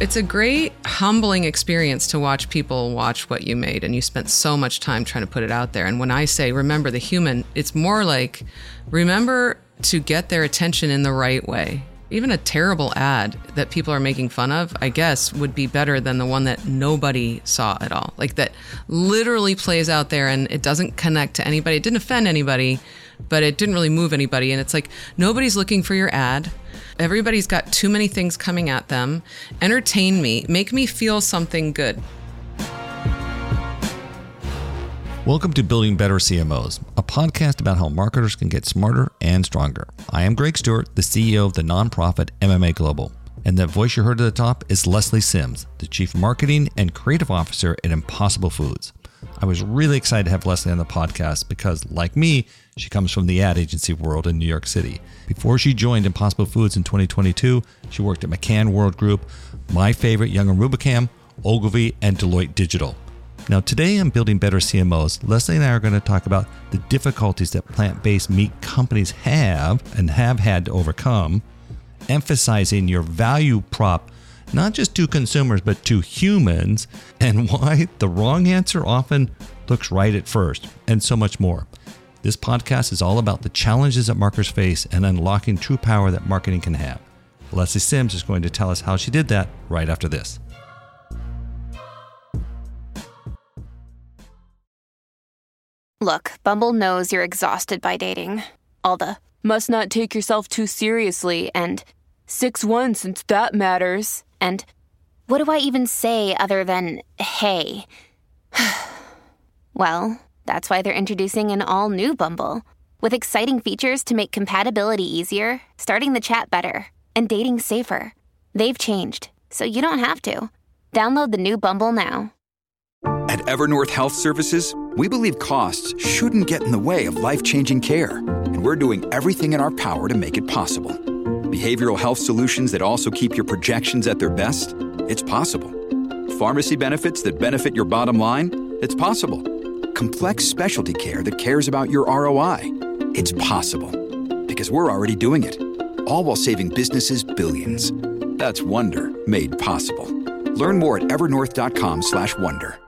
It's a great, humbling experience to watch people watch what you made, and you spent so much time trying to put it out there. And when I say remember the human, it's more like remember to get their attention in the right way. Even a terrible ad that people are making fun of, I guess, would be better than the one that nobody saw at all. Like that literally plays out there and it doesn't connect to anybody. It didn't offend anybody, but it didn't really move anybody. And it's like nobody's looking for your ad. Everybody's got too many things coming at them. Entertain me, make me feel something good. Welcome to Building Better CMOs, a podcast about how marketers can get smarter and stronger. I am Greg Stuart, the CEO of the nonprofit MMA Global. And that voice you heard at the top is Leslie Sims, the Chief Marketing and Creative Officer at Impossible Foods. I was really excited to have Leslie on the podcast because, like me, she comes from the ad agency world in New York City. Before she joined Impossible Foods in 2022, she worked at McCann World Group, My Favorite, Young and Rubicam, Ogilvy, and Deloitte Digital. Now, today on Building Better CMOs, Leslie and I are going to talk about the difficulties that plant based meat companies have and have had to overcome, emphasizing your value prop not just to consumers, but to humans, and why the wrong answer often looks right at first, and so much more. This podcast is all about the challenges that marketers face and unlocking true power that marketing can have. Leslie Sims is going to tell us how she did that right after this. Look, Bumble knows you're exhausted by dating. All the must not take yourself too seriously and 6 1 since that matters. And what do I even say other than hey? well, that's why they're introducing an all new Bumble with exciting features to make compatibility easier, starting the chat better, and dating safer. They've changed, so you don't have to. Download the new Bumble now. At Evernorth Health Services, we believe costs shouldn't get in the way of life changing care, and we're doing everything in our power to make it possible. Behavioral health solutions that also keep your projections at their best? It's possible. Pharmacy benefits that benefit your bottom line? It's possible. Complex specialty care that cares about your ROI? It's possible. Because we're already doing it. All while saving businesses billions. That's Wonder made possible. Learn more at evernorth.com/wonder.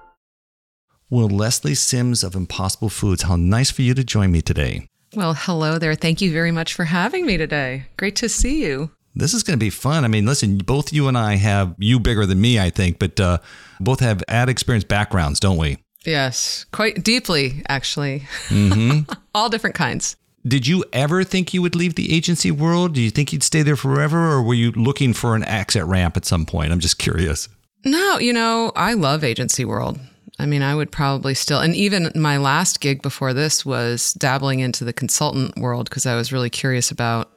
Well, Leslie Sims of Impossible Foods, how nice for you to join me today. Well, hello there. Thank you very much for having me today. Great to see you. This is going to be fun. I mean, listen, both you and I have you bigger than me, I think, but uh, both have ad experience backgrounds, don't we? Yes, quite deeply, actually. Mm-hmm. All different kinds. Did you ever think you would leave the agency world? Do you think you'd stay there forever, or were you looking for an exit ramp at some point? I'm just curious. No, you know, I love agency world. I mean, I would probably still, and even my last gig before this was dabbling into the consultant world because I was really curious about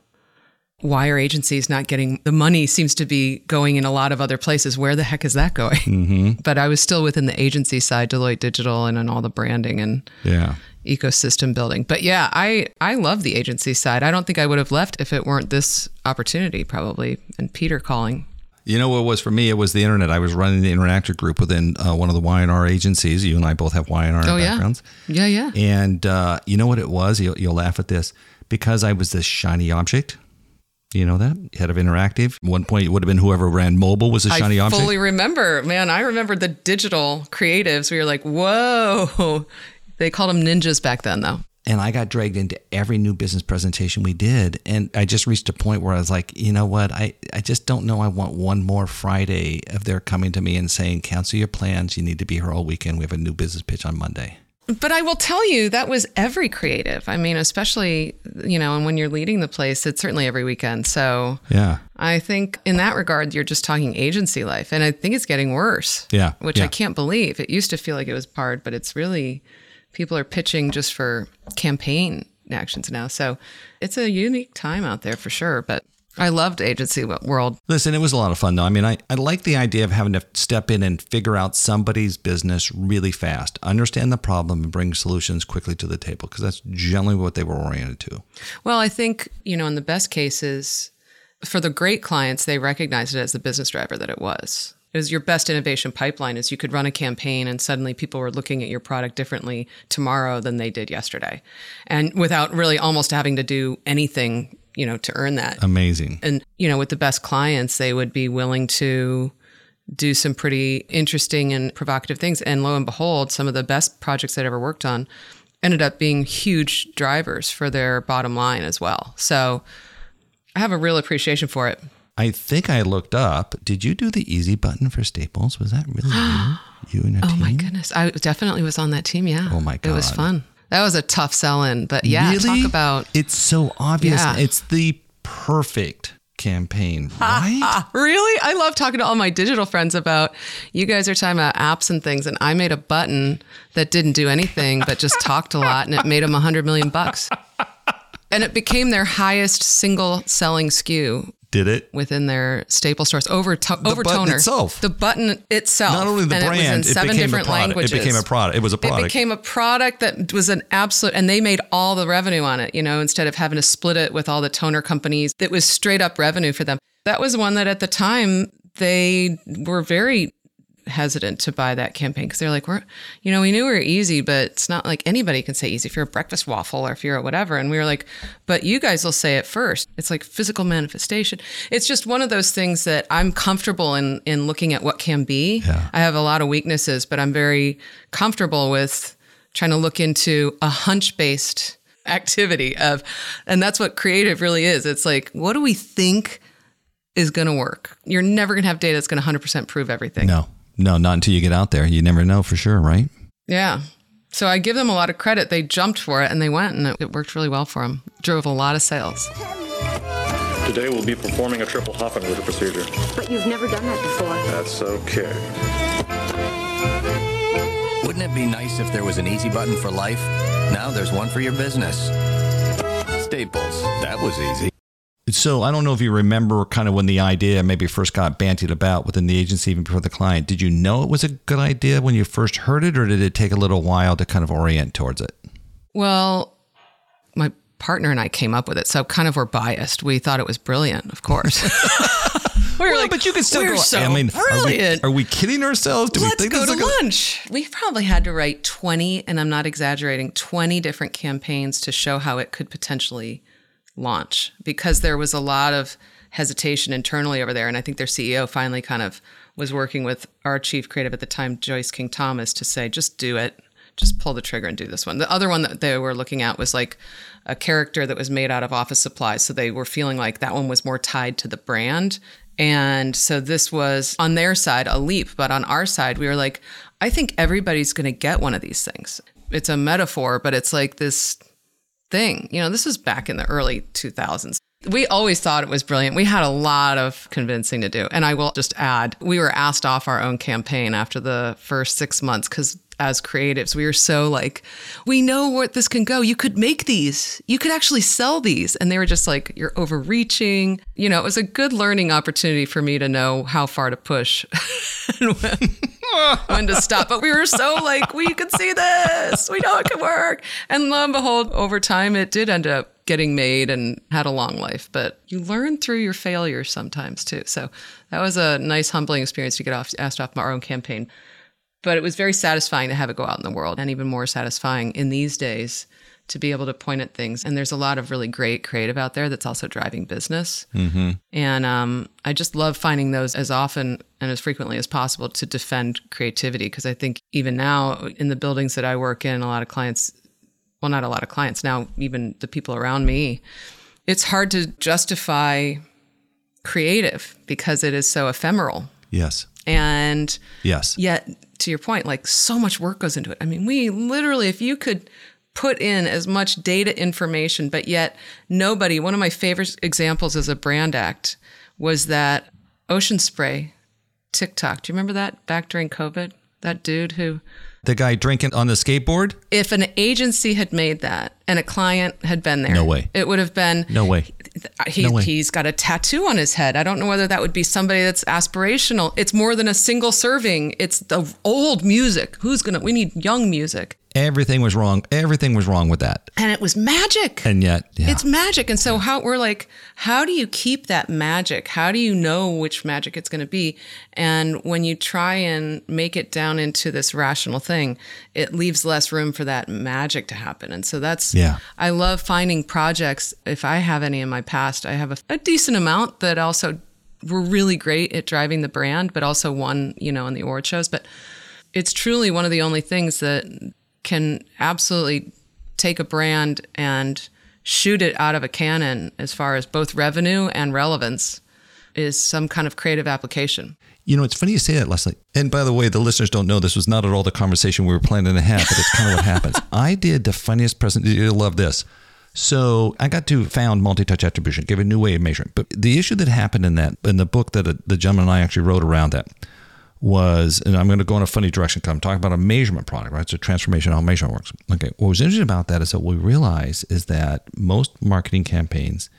why are agencies not getting the money seems to be going in a lot of other places. Where the heck is that going? Mm-hmm. but i was still within the agency side deloitte digital and on all the branding and yeah. ecosystem building. But yeah i i love the agency side. I don't think i would have left if it weren't this opportunity probably and peter calling you know what it was for me? It was the internet. I was running the interactive group within uh, one of the Y&R agencies. You and I both have Y&R oh, backgrounds. Yeah, yeah. yeah. And uh, you know what it was? You'll, you'll laugh at this. Because I was this shiny object. You know that head of interactive. At one point, it would have been whoever ran mobile was a shiny I object. I fully remember, man. I remember the digital creatives. We were like, whoa. They called them ninjas back then, though. And I got dragged into every new business presentation we did. And I just reached a point where I was like, you know what? I, I just don't know. I want one more Friday of their coming to me and saying, cancel your plans. You need to be here all weekend. We have a new business pitch on Monday. But I will tell you, that was every creative. I mean, especially, you know, and when you're leading the place, it's certainly every weekend. So, yeah. I think in that regard, you're just talking agency life. And I think it's getting worse. Yeah. Which yeah. I can't believe. It used to feel like it was hard, but it's really people are pitching just for campaign actions now. So it's a unique time out there for sure. But I loved agency world. Listen, it was a lot of fun though. I mean, I, I like the idea of having to step in and figure out somebody's business really fast, understand the problem, and bring solutions quickly to the table because that's generally what they were oriented to. Well, I think, you know, in the best cases, for the great clients, they recognized it as the business driver that it was is your best innovation pipeline is you could run a campaign and suddenly people were looking at your product differently tomorrow than they did yesterday and without really almost having to do anything you know to earn that amazing and you know with the best clients they would be willing to do some pretty interesting and provocative things. And lo and behold, some of the best projects I'd ever worked on ended up being huge drivers for their bottom line as well. So I have a real appreciation for it. I think I looked up. Did you do the easy button for Staples? Was that really you? You and your oh team? Oh team? my goodness. I definitely was on that team. Yeah. Oh my god, It was fun. That was a tough sell in, but yeah, really? talk about It's so obvious. Yeah. It's the perfect campaign, right? Really? I love talking to all my digital friends about you guys are talking about apps and things, and I made a button that didn't do anything but just talked a lot, and it made them a hundred million bucks, and it became their highest single selling SKU Did it? within their staple stores over to- over button toner itself. The button itself. Not only the and brand, it, it seven became a different product. It became a product. It was a product. It became a product that was an absolute, and they made all the revenue on it, you know, instead of having to split it with all the toner companies. It was straight up revenue for them. That was one that at the time they were very hesitant to buy that campaign because they're like, we're, you know, we knew we were easy, but it's not like anybody can say easy if you're a breakfast waffle or if you're a whatever. And we were like, but you guys will say it first. It's like physical manifestation. It's just one of those things that I'm comfortable in in looking at what can be. Yeah. I have a lot of weaknesses, but I'm very comfortable with trying to look into a hunch based activity of, and that's what creative really is. It's like, what do we think is going to work? You're never going to have data that's going to 100% prove everything. no, no, not until you get out there. You never know for sure, right? Yeah. So I give them a lot of credit. They jumped for it and they went and it, it worked really well for them. Drove a lot of sales. Today we'll be performing a triple Hoffenritter procedure. But you've never done that before. That's okay. Wouldn't it be nice if there was an easy button for life? Now there's one for your business. Staples. That was easy. So I don't know if you remember kind of when the idea maybe first got bantied about within the agency, even before the client. Did you know it was a good idea when you first heard it, or did it take a little while to kind of orient towards it? Well, my partner and I came up with it. So kind of we're biased. We thought it was brilliant, of course. we were like, but you can still we're go. so I mean, are we, are we kidding ourselves? Do Let's think go this to is a good- lunch. We probably had to write 20, and I'm not exaggerating, 20 different campaigns to show how it could potentially launch because there was a lot of hesitation internally over there. And I think their CEO finally kind of was working with our chief creative at the time, Joyce King Thomas, to say, just do it. Just pull the trigger and do this one. The other one that they were looking at was like a character that was made out of office supplies. So they were feeling like that one was more tied to the brand. And so this was on their side a leap, but on our side, we were like, I think everybody's going to get one of these things. It's a metaphor, but it's like this thing. You know, this was back in the early 2000s. We always thought it was brilliant. We had a lot of convincing to do. And I will just add, we were asked off our own campaign after the first six months because as creatives, we were so like, we know what this can go. You could make these, you could actually sell these. And they were just like, you're overreaching. You know, it was a good learning opportunity for me to know how far to push and when, when to stop. But we were so like, we could see this. We know it could work. And lo and behold, over time, it did end up getting made and had a long life. But you learn through your failures sometimes too. So that was a nice, humbling experience to get off, asked off our own campaign. But it was very satisfying to have it go out in the world, and even more satisfying in these days to be able to point at things. And there's a lot of really great creative out there that's also driving business. Mm-hmm. And um, I just love finding those as often and as frequently as possible to defend creativity. Because I think even now in the buildings that I work in, a lot of clients, well, not a lot of clients now, even the people around me, it's hard to justify creative because it is so ephemeral. Yes. And Yes. yet to your point like so much work goes into it i mean we literally if you could put in as much data information but yet nobody one of my favorite examples as a brand act was that ocean spray tiktok do you remember that back during covid that dude who The guy drinking on the skateboard? if an agency had made that and a client had been there No way. it would have been No way. Uh, he, No he's got a tattoo on his head. I don't know whether that would be somebody that's aspirational. It's more than a single serving. It's the old music. Who's gonna? We need young music, Everything was wrong. Everything was wrong with that. and it was magic. And yet, yeah. It's magic. And so how we're like, how do you keep that magic? How do you know which magic it's going to be? And when you try and make it down into this rational thing, it leaves less room for that magic to happen. And so that's, Yeah. I love finding projects. If I have any in my past, I have a, a decent amount that also were really great at driving the brand, but also won, you know, in the award shows. But it's truly one of the only things that can absolutely take a brand and shoot it out of a cannon as far as both revenue and relevance is some kind of creative application. You know, it's funny you say that, Leslie. And by the way, the listeners don't know this was not at all the conversation we were planning to have, but it's kind of what happens. I did the funniest present. You'll love this. So I got to found multi-touch attribution, give a new way of measuring. But the issue that happened in that, in the book that uh, the gentleman and I actually wrote around that, was, and I'm going to go in a funny direction because I'm talking about a measurement product, right? So transformation, how measurement works. Okay. What was interesting about that is that what we realized is that most marketing campaigns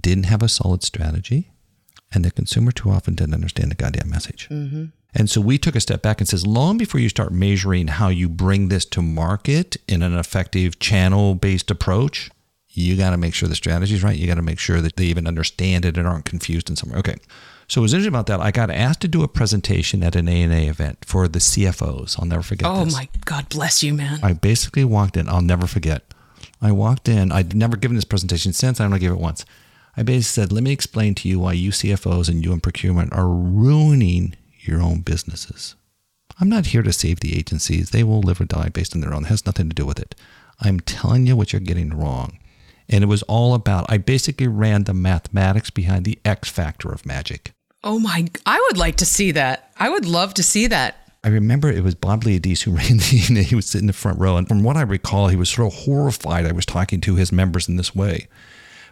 didn't have a solid strategy and the consumer too often didn't understand the goddamn message. Mm-hmm. And so we took a step back and says, long before you start measuring how you bring this to market in an effective channel based approach, you got to make sure the strategy is right. You got to make sure that they even understand it and aren't confused in some way. Okay. So it was interesting about that, I got asked to do a presentation at an ANA event for the CFOs. I'll never forget Oh this. my God, bless you, man. I basically walked in. I'll never forget. I walked in. I'd never given this presentation since. I only gave it once. I basically said, "Let me explain to you why you CFOs and you in procurement are ruining your own businesses. I'm not here to save the agencies. They will live or die based on their own. It has nothing to do with it. I'm telling you what you're getting wrong." And it was all about. I basically ran the mathematics behind the X factor of magic. Oh my, I would like to see that. I would love to see that. I remember it was Bob Liodice who ran the, unit. he was sitting in the front row. And from what I recall, he was sort of horrified I was talking to his members in this way.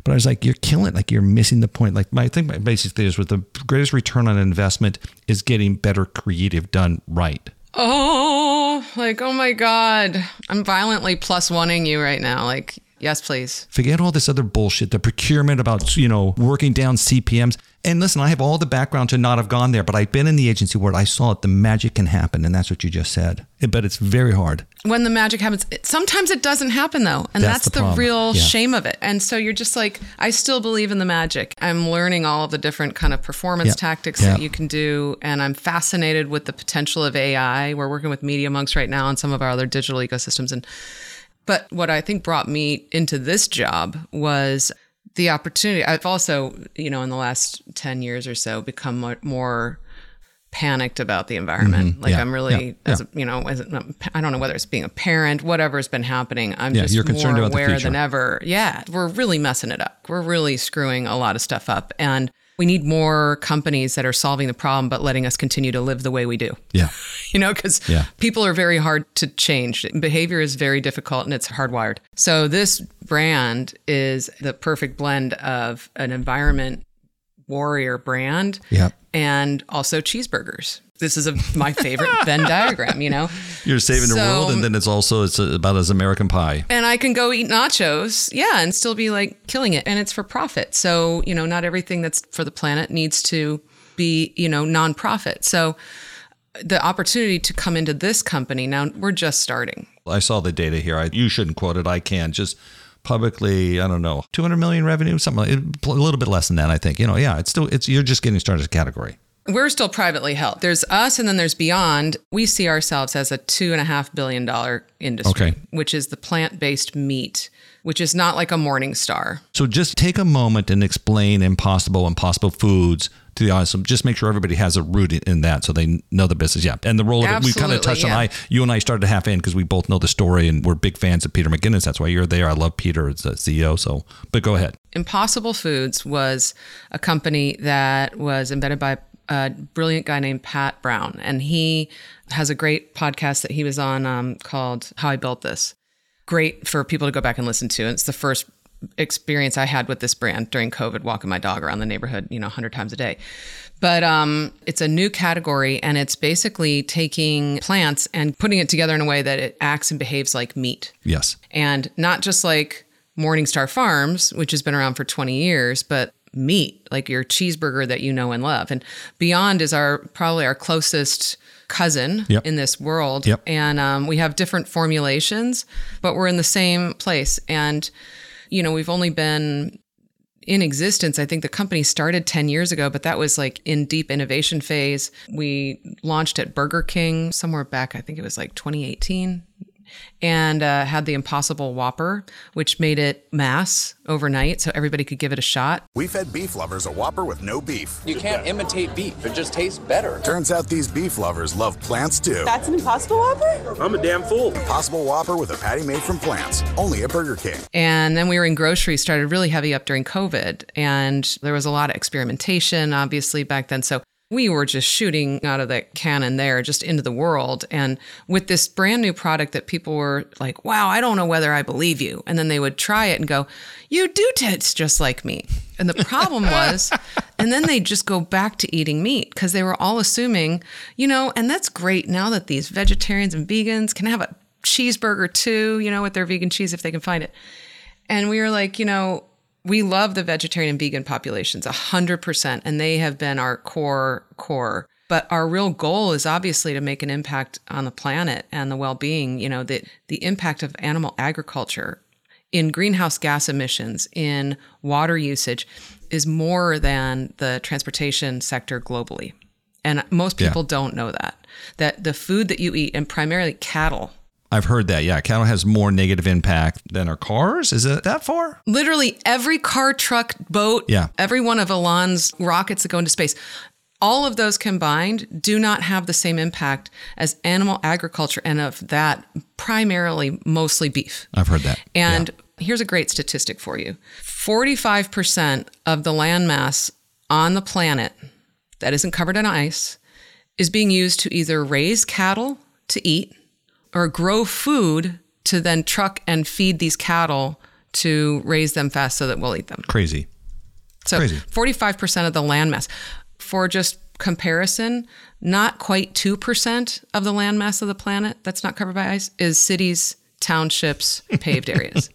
But I was like, you're killing it. Like you're missing the point. Like my thing basically is with the greatest return on investment is getting better creative done right. Oh, like, oh my God. I'm violently plus oneing you right now. Like, yes, please. Forget all this other bullshit, the procurement about, you know, working down CPMs. And listen, I have all the background to not have gone there, but I've been in the agency world. I saw it. The magic can happen. And that's what you just said. But it's very hard. When the magic happens, sometimes it doesn't happen though. And That's that's, the the, real Yeah. shame of it. And so you're just like, I still believe in the magic. I'm learning all of the different kind of performance Yeah. tactics Yeah. that you can do. And I'm fascinated with the potential of AI. We're working with Media Monks right now and some of our other digital ecosystems. And but what I think brought me into this job was the opportunity. I've also, you know, in the last 10 years or so, become more panicked about the environment. Like Mm-hmm. Yeah. I'm really, Yeah. as a, you know, as a, I don't know whether it's being a parent, whatever's been happening. I'm Yeah, just you're concerned more about aware than ever. Yeah, we're really messing it up. We're really screwing a lot of stuff up, and we need more companies that are solving the problem, but letting us continue to live the way we do Yeah. you know, because Yeah. people are very hard to change. Behavior is very difficult and it's hardwired. So this brand is the perfect blend of an environment warrior brand Yep. and also cheeseburgers. This is a, my favorite Venn diagram, you know. You're saving the world, and then it's also it's about as American pie. And I can go eat nachos, yeah, and still be like killing it. And it's for profit. So, you know, not everything that's for the planet needs to be, you know, nonprofit. So the opportunity to come into this company, now we're just starting. I saw the data here. I, you shouldn't quote it. I can just publicly. I don't know, 200 million revenue, something like a little bit less than that. I think. You know, yeah. It's still it's you're just getting started as a category. We're still privately held. There's us and then there's Beyond. We see ourselves as a two and a half billion dollar industry, Okay. which is the plant based meat, which is not like a morning star. So just take a moment and explain impossible, impossible foods to the audience. So just make sure everybody has a root in- that, so they know the business. Yeah, and the role of it. We kind of Absolutely, touched on. I, you and I started half in because we both know the story, and we're big fans of Peter McGuinness. That's why you're there. I love Peter as a CEO. So, but go ahead. Impossible Foods was a company that was invented by a brilliant guy named Pat Brown. And he has a great podcast that he was on um, called How I Built This. Great for people to go back and listen to. And it's the first experience I had with this brand during COVID, walking my dog around the neighborhood, you know, 100 times a day. But um, it's a new category, and it's basically taking plants and putting it together in a way that it acts and behaves like meat Yes. and not just like Morningstar Farms, which has been around for 20 years, but meat, like your cheeseburger that you know and love. And Beyond is our probably our closest cousin Yep. in this world. Yep. And um, we have different formulations, but we're in the same place. And, you know, we've only been in existence. I think the company started 10 years ago, but that was like in deep innovation phase. We launched at Burger King somewhere back, I think it was like 2018. And uh, had the Impossible Whopper, which made it mass overnight so everybody could give it a shot. We fed beef lovers a Whopper with no beef. You can't imitate beef, it just tastes better. Turns out these beef lovers love plants too. That's an Impossible Whopper? I'm a damn fool. Impossible Whopper with a patty made from plants. Only at Burger King. And then we were in grocery, started really heavy up during COVID. And there was a lot of experimentation, obviously, back then. So we were just shooting out of that cannon there, just into the world. And with this brand new product that people were like, wow, I don't know whether I believe you. And then they would try it and go, you do taste just like me. And the problem was, and then they just go back to eating meat because they were all assuming, you know, and that's great now that these vegetarians and vegans can have a cheeseburger too, you know, with their vegan cheese if they can find it. And we were like, you know, we love the vegetarian and vegan populations 100%, and they have been our core, core. But our real goal is obviously to make an impact on the planet and the well being, you know, the, the impact of animal agriculture in greenhouse gas emissions, in water usage, is more than the transportation sector globally. And most people yeah. don't know that. That the food that you eat, and primarily cattle, I've heard that. Yeah, cattle has more negative impact than our cars. Is it that far? Literally every car, truck, boat, yeah. every one of Elon's rockets that go into space, all of those combined do not have the same impact as animal agriculture and of that primarily mostly beef. I've heard that. And yeah. here's a great statistic for you. 45% of the landmass on the planet that isn't covered in ice is being used to either raise cattle to eat or grow food to then truck and feed these cattle to raise them fast so that we'll eat them. Crazy. So Crazy. 45% of the landmass. For just comparison, not quite 2% of the landmass of the planet that's not covered by ice is cities, townships, paved areas.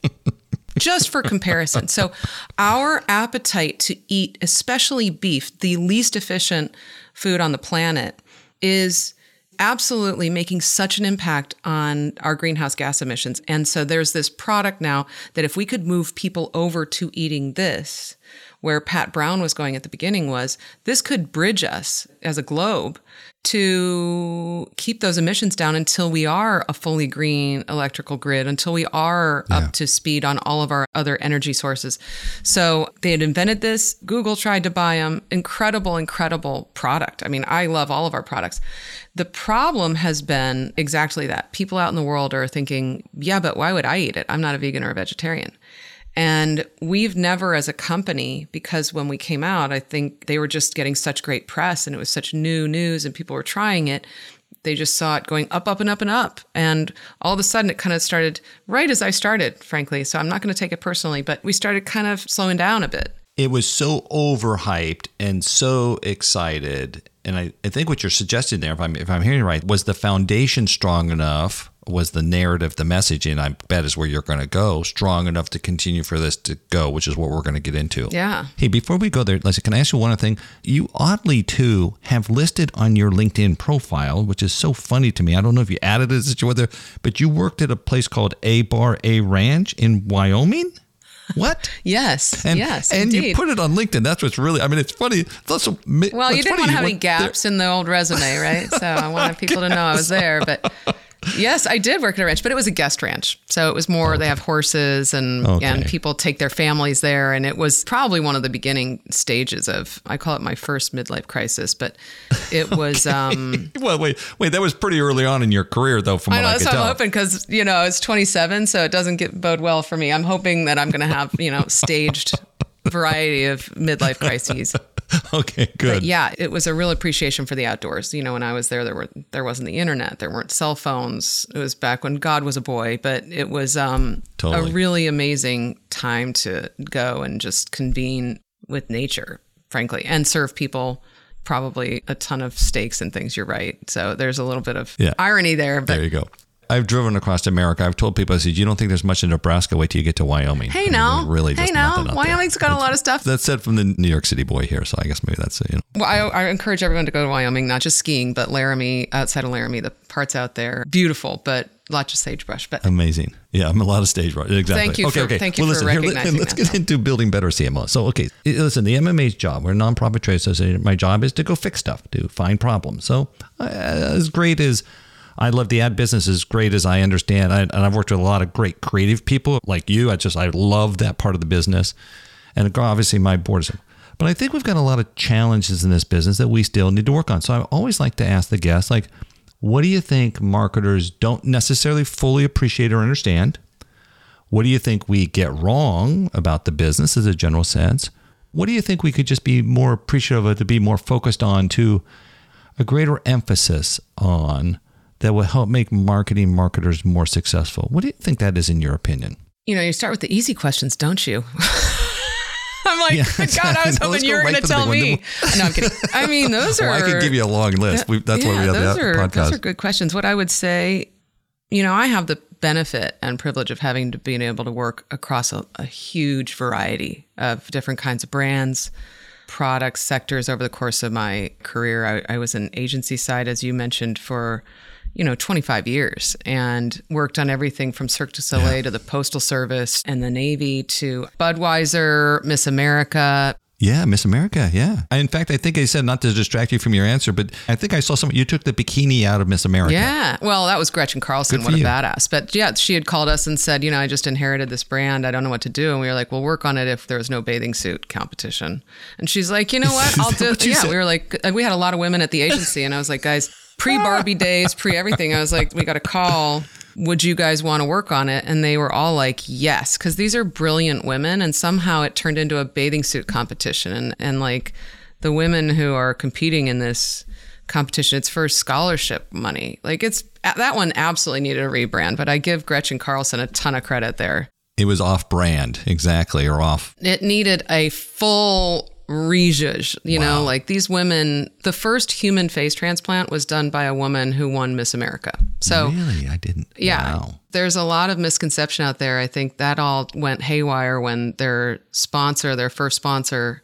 just for comparison. So, our appetite to eat, especially beef, the least efficient food on the planet, is absolutely making such an impact on our greenhouse gas emissions. And so there's this product now that if we could move people over to eating this, where Pat Brown was going at the beginning was this could bridge us as a globe to keep those emissions down until we are a fully green electrical grid, until we are yeah. up to speed on all of our other energy sources. So they had invented this. Google tried to buy them. Incredible, incredible product. I mean, I love all of our products. The problem has been exactly that. People out in the world are thinking, yeah, but why would I eat it? I'm not a vegan or a vegetarian. And we've never, as a company, because when we came out, I think they were just getting such great press and it was such new news and people were trying it. They just saw it going up, up, and up and up. And all of a sudden, it kind of started right as I started, frankly. So I'm not going to take it personally, but we started kind of slowing down a bit. It was so overhyped and so excited. And I, I think what you're suggesting there, if I'm, if I'm hearing right, was the foundation strong enough was the narrative, the message, and I bet is where you're going to go, strong enough to continue for this to go, which is what we're going to get into. Yeah. Hey, before we go there, Leslie, can I ask you one other thing? You oddly too have listed on your LinkedIn profile, which is so funny to me. I don't know if you added it, or whether, but you worked at a place called A Bar A Ranch in Wyoming. What? yes. And, yes. And indeed. you put it on LinkedIn. That's what's really. I mean, it's funny. Well, you didn't want to have any gaps there. in the old resume, right? So I wanted people to know I was there, but yes, I did work at a ranch, but it was a guest ranch. So it was more, okay. they have horses and, okay. and people take their families there. And it was probably one of the beginning stages of, I call it my first midlife crisis, but it was. okay. um Well, wait, wait, that was pretty early on in your career, though, from what I, know, I could tell. I'm hoping because, you know, it's 27, so it doesn't get bode well for me. I'm hoping that I'm going to have, you know, staged variety of midlife crises. okay, good. But yeah, it was a real appreciation for the outdoors. You know, when I was there, there were there wasn't the internet, there weren't cell phones. It was back when God was a boy, but it was um, totally. a really amazing time to go and just convene with nature, frankly, and serve people. Probably a ton of steaks and things. You're right. So there's a little bit of yeah. irony there. But there you go. I've driven across America. I've told people, I said, you don't think there's much in Nebraska? Wait till you get to Wyoming. Hey, now. Really, hey, now. Wyoming's there. got a lot of stuff. That's said from the New York City boy here. So I guess maybe that's, you know. Well, I, I encourage everyone to go to Wyoming, not just skiing, but Laramie, outside of Laramie, the parts out there, beautiful, but lots of sagebrush. But amazing. Yeah, I'm a lot of sagebrush. Exactly. Thank you. Okay, for, okay. Thank you well, listen, for recognizing here, let's that, get into building better CMO. So, okay, listen, the MMA's job, we're a nonprofit trade association. My job is to go fix stuff, to find problems. So, uh, as great as I love the ad business as great as I understand. I, and I've worked with a lot of great creative people like you. I just, I love that part of the business. And obviously my board is, but I think we've got a lot of challenges in this business that we still need to work on. So I always like to ask the guests, like, what do you think marketers don't necessarily fully appreciate or understand? What do you think we get wrong about the business as a general sense? What do you think we could just be more appreciative of to be more focused on to a greater emphasis on that will help make marketing marketers more successful? What do you think that is in your opinion? You know, you start with the easy questions, don't you? I'm like, Yeah, God, I was hoping let's you were right going to tell me. No, I'm kidding. I mean, those are. Well, I could give you a long list. We, that's why we have those that are, podcast. Those are good questions. What I would say, you know, I have the benefit and privilege of having to being able to work across a, a huge variety of different kinds of brands, products, sectors over the course of my career. I, I was an agency side, as you mentioned, for you know 25 years and worked on everything from Cirque du Soleil to the Postal Service and the Navy to Budweiser, Miss America, Yeah, Miss America. Yeah. In fact, I think I said not to distract you from your answer, but I think I saw some. You took the bikini out of Miss America. Yeah. Well, that was Gretchen Carlson. Good What a you. badass. But yeah, she had called us and said, you know, I just inherited this brand. I don't know what to do. And we were like, well, we'll work on it if there was no bathing suit competition. And she's like, you know what? I'll do you Yeah. said? We were like, we had a lot of women at the agency. And I was like, guys, pre Barbie days, pre everything, I was like, we got a call. Would you guys want to work on it? And they were all like, yes, because these are brilliant women. And somehow it turned into a bathing suit competition. And, and like the women who are competing in this competition, it's for scholarship money. Like it's that one absolutely needed a rebrand, but I give Gretchen Carlson a ton of credit there. It was off brand, exactly, or off. It needed a full rejudge, you know, like these women, the first human face transplant was done by a woman who won Miss America. So really, I didn't. yeah. Wow. There's a lot of misconception out there. I think that all went haywire when their sponsor, their first sponsor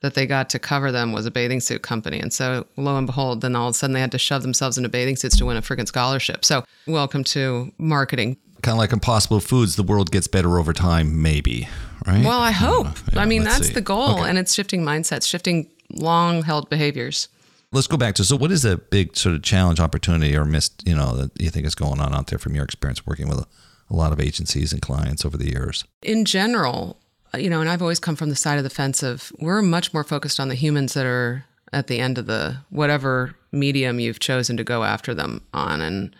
that they got to cover them was a bathing suit company. And so lo and behold, then all of a sudden they had to shove themselves into bathing suits to win a freaking scholarship. So welcome to marketing. Kind of like Impossible Foods, the world gets better over time, maybe, right? Well, I uh, hope. Yeah, I mean, that's see. the goal. Okay. And it's shifting mindsets, shifting long held behaviors. Let's go back to so. What is a big sort of challenge, opportunity, or missed? You know, that you think is going on out there from your experience working with a, a lot of agencies and clients over the years? in general, uh, you know, and I've always come from the side of the fence of we're much more focused on the humans that are at the end of the whatever medium you've chosen to go after them on. And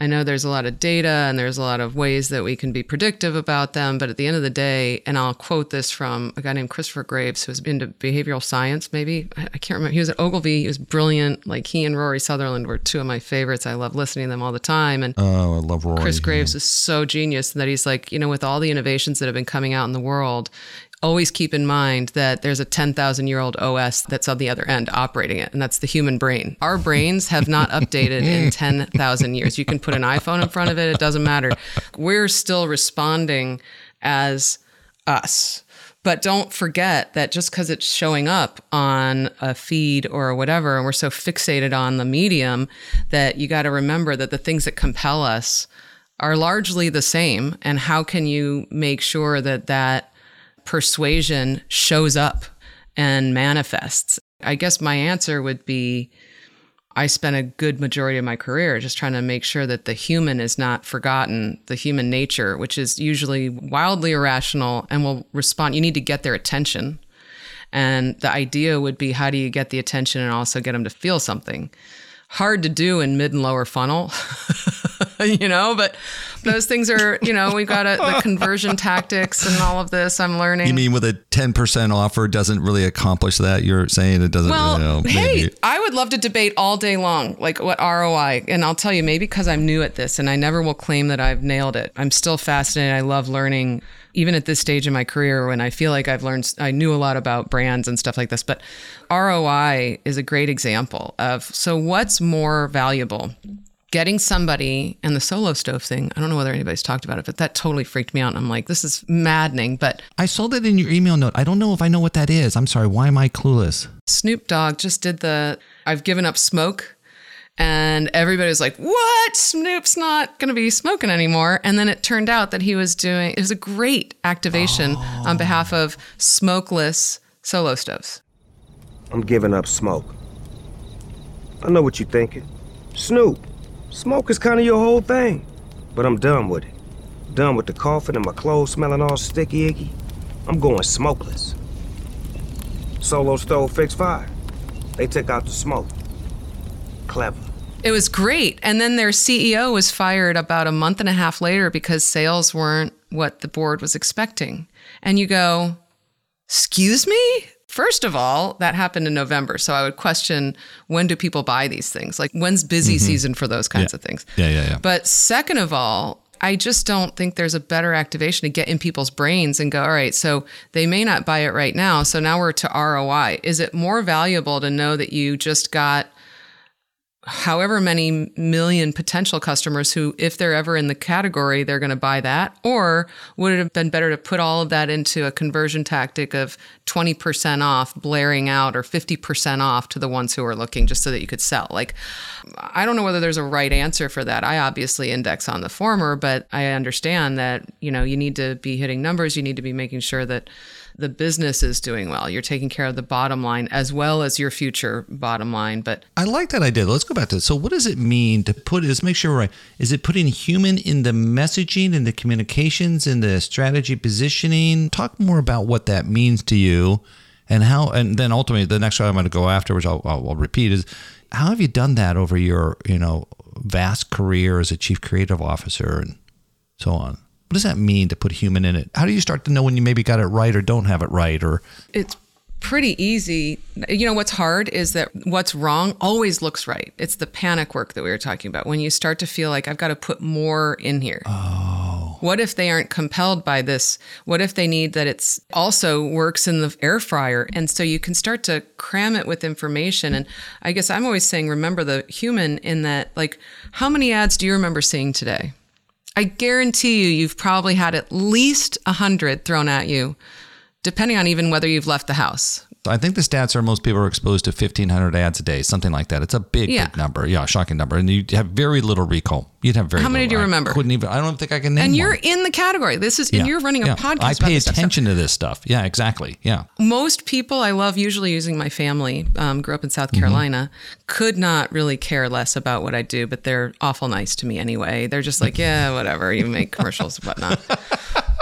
I know there's a lot of data and there's a lot of ways that we can be predictive about them, but at the end of the day, and I'll quote this from a guy named Christopher Graves, who's into behavioral science, maybe. I can't remember. He was at Ogilvy. He was brilliant. Like he and Rory Sutherland were two of my favorites. I love listening to them all the time. And Oh, I love Rory. Chris Graves is so genius that he's like, you know, with all the innovations that have been coming out in the world, always keep in mind that there's a 10,000 year old OS that's on the other end operating it, and that's the human brain. Our brains have not updated in 10,000 years. You can put an iPhone in front of it, it doesn't matter. We're still responding as us. But don't forget that just because it's showing up on a feed or whatever, and we're so fixated on the medium that you got to remember that the things that compel us are largely the same. And how can you make sure that that persuasion shows up and manifests? I guess my answer would be I spent a good majority of my career just trying to make sure that the human is not forgotten, the human nature, which is usually wildly irrational and will respond. You need to get their attention. And the idea would be how do you get the attention and also get them to feel something? Hard to do in mid and lower funnel, you know, but those things are, you know, we've got a, the conversion tactics and all of this. I'm learning. You mean with a ten percent offer doesn't really accomplish that? You're saying it doesn't. Well, you know, hey, maybe. I would love to debate all day long, like what ROI. And I'll tell you, maybe because I'm new at this and I never will claim that I've nailed it. I'm still fascinated. I love learning, even at this stage in my career when I feel like I've learned, I knew a lot about brands and stuff like this. But ROI is a great example of so what's more valuable? Getting somebody and the solo stove thing, I don't know whether anybody's talked about it, but that totally freaked me out. I'm like, this is maddening. But I saw that in your email note. I don't know if I know what that is. I'm sorry. Why am I clueless? Snoop Dogg just did the I've given up smoke. And everybody was like, what? Snoop's not going to be smoking anymore. And then it turned out that he was doing, it was a great activation on behalf of smokeless solo stoves. I'm giving up smoke. I know what you're thinking. Snoop, Smoke is kind of your whole thing. But I'm done with it. Done with the coughing and my clothes smelling all sticky icky. I'm going smokeless. Solo stove fixed fire. They took out the smoke. Clever. It was great. And then their CEO was fired about a month and a half later because sales weren't what the board was expecting. And you go, Excuse me? First of all, that happened in November. So I would question when do people buy these things? Like, when's busy mm-hmm. season for those kinds Yeah. of things? Yeah, yeah, yeah. But second of all, I just don't think there's a better activation to get in people's brains and go, all right, so they may not buy it right now. So now we're to ROI. Is it more valuable to know that you just got however many million potential customers who, if they're ever in the category, they're going to buy that? Or would it have been better to put all of that into a conversion tactic of 20% off, blaring out, or 50% off to the ones who are looking just so that you could sell? Like, I don't know whether there's a right answer for that. I obviously index on the former, but I understand that, you know, you need to be hitting numbers, you need to be making sure that the business is doing well. You're taking care of the bottom line as well as your future bottom line. But I like that idea. Let's go back to it. So, what does it mean to put? Is make sure we're right. Is it putting human in the messaging, in the communications, in the strategy positioning? Talk more about what that means to you, and how. And then ultimately, the next one I'm going to go after, which I'll, I'll, I'll repeat, is how have you done that over your you know vast career as a chief creative officer and so on. What does that mean to put human in it? How do you start to know when you maybe got it right or don't have it right? Or it's pretty easy. You know, what's hard is that what's wrong always looks right. It's the panic work that we were talking about. When you start to feel like I've got to put more in here. Oh. What if they aren't compelled by this? What if they need that it's also works in the air fryer? And so you can start to cram it with information. And I guess I'm always saying, remember the human in that, like, how many ads do you remember seeing today? I guarantee you, you've probably had at least a hundred thrown at you, depending on even whether you've left the house. I think the stats are most people are exposed to 1,500 ads a day, something like that. It's a big, Yeah. big number. Yeah, shocking number. And you have very little recall. You'd have very How many little. do you I remember? couldn't even, I don't think I can name and you're one. in the category. This is, Yeah. and you're running a Yeah. podcast. I pay stuff. Attention to this stuff. Yeah, exactly. Yeah. most people I love usually using my family, um, grew up in South Mm-hmm. Carolina, could not really care less about what I do, but they're awful nice to me anyway. They're just like, yeah, whatever, you make commercials, whatnot.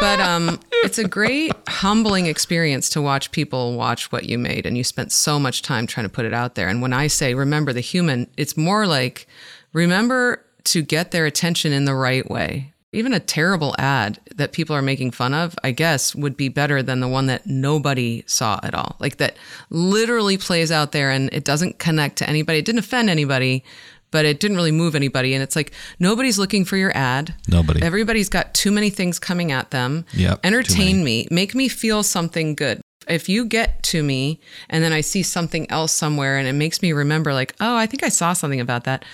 But um, it's a great humbling experience to watch people watch what you made, and you spent so much time trying to put it out there. And when I say remember the human, it's more like remember to get their attention in the right way. Even a terrible ad that people are making fun of, I guess, would be better than the one that nobody saw at all. Like that literally plays out there and it doesn't connect to anybody. It didn't offend anybody, but it didn't really move anybody. And it's like nobody's looking for your ad. Nobody. Everybody's got too many things coming at them. Yeah. Entertain me, make me feel something good. If you get to me and then I see something else somewhere and it makes me remember, like, oh, I think I saw something about that,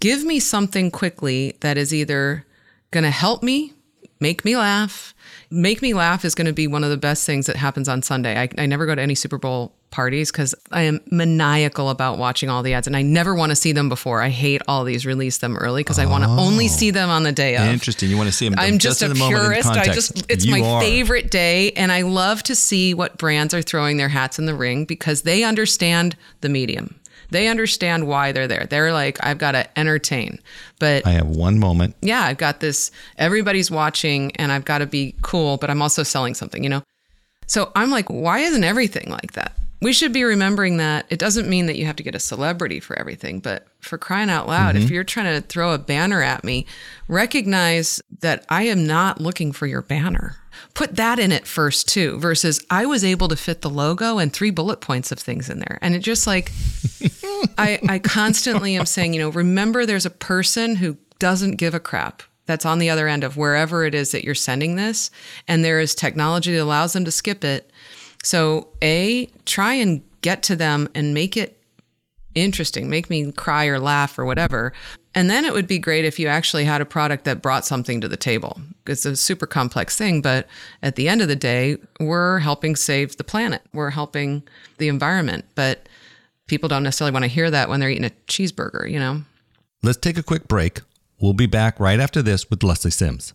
give me something quickly that is either going to help me, make me laugh. Make me laugh is going to be one of the best things that happens on Sunday. I, I never go to any Super Bowl parties because I am maniacal about watching all the ads and I never want to see them before. I hate all these release them early because I want to only oh. see them on the day of. Interesting. You want to see them I'm just, in a the purist. I just it's You my are. favorite day and I love to see what brands are throwing their hats in the ring because they understand the medium. They understand why they're there. They're like I've got to entertain. But I have one moment. yeah, I've got this everybody's watching and I've got to be cool, but I'm also selling something, you know. So I'm like, why isn't everything like that? We should be remembering that it doesn't mean that you have to get a celebrity for everything, but for crying out loud, if mm-hmm. you're trying to throw a banner at me, recognize that I am not looking for your banner. Put that in it first, too, versus I was able to fit the logo and three bullet points of things in there. And it just like, I, I constantly am saying, you know, remember there's a person who doesn't give a crap that's on the other end of wherever it is that you're sending this. And there is technology that allows them to skip it. So, A, try and get to them and make it interesting, make me cry or laugh or whatever. And then it would be great if you actually had a product that brought something to the table. It's a super complex thing, but at the end of the day, we're helping save the planet. We're helping the environment. But people don't necessarily want to hear that when they're eating a cheeseburger, you know? Let's take a quick break. We'll be back right after this with Leslie Sims.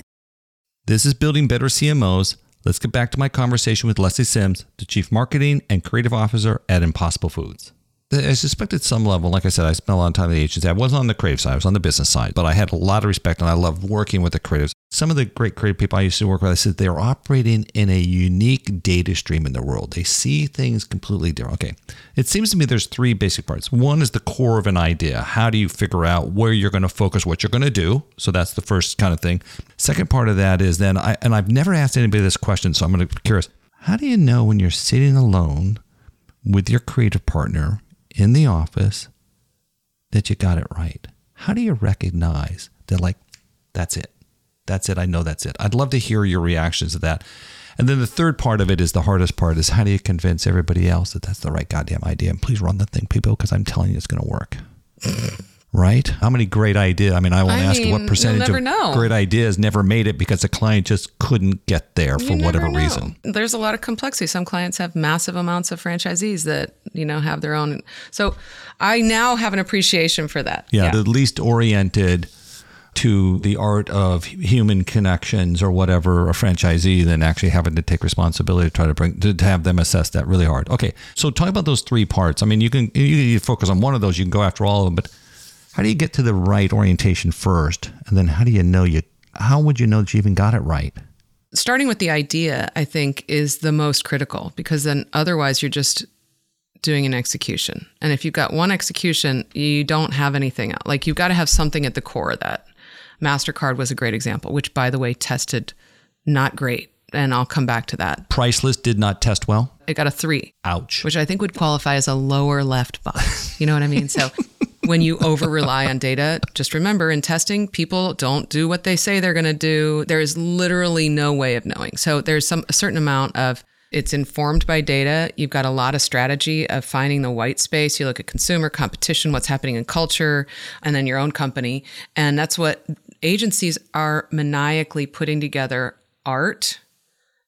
This is Building Better CMOs. Let's get back to my conversation with Leslie Sims, the Chief Marketing and Creative Officer at Impossible Foods. I suspect at some level, like I said, I spent a lot of time at the agency. I wasn't on the creative side, I was on the business side, but I had a lot of respect and I loved working with the creatives. Some of the great creative people I used to work with, I said they're operating in a unique data stream in the world. They see things completely different. Okay. It seems to me there's three basic parts. One is the core of an idea. How do you figure out where you're going to focus, what you're going to do? So that's the first kind of thing. Second part of that is then, I, and I've never asked anybody this question, so I'm going to be curious. How do you know when you're sitting alone with your creative partner in the office that you got it right? How do you recognize that, like, that's it? That's it. I know that's it. I'd love to hear your reactions to that. And then the third part of it is the hardest part is how do you convince everybody else that that's the right goddamn idea? And please run the thing, people, because I'm telling you it's going to work. right? How many great ideas? I mean, I won't I ask mean, what percentage of know. great ideas never made it because the client just couldn't get there for You whatever reason. There's a lot of complexity. Some clients have massive amounts of franchisees that, you know, have their own. So I now have an appreciation for that. Yeah, the least oriented to the art of human connections or whatever a franchisee than actually having to take responsibility to try to bring to, to have them assess that really hard. Okay, so talk about those three parts. I mean, you can you, you focus on one of those, you can go after all of them, but how do you get to the right orientation first, and then how do you know you? How would you know that you even got it right? starting with the idea, I think, is the most critical because then otherwise you're just doing an execution. And if you've got one execution, you don't have anything else. Like you've got to have something at the core of that. MasterCard was a great example, which by the way tested not great. And I'll come back to that. Priceless did not test well. It got a three. Ouch. Which I think would qualify as a lower left box. You know what I mean? So when you over rely on data, just remember in testing, people don't do what they say they're going to do. There is literally no way of knowing. So there's some a certain amount of it's informed by data. You've got a lot of strategy of finding the white space. You look at consumer competition, what's happening in culture, and then your own company. And that's what agencies are maniacally putting together art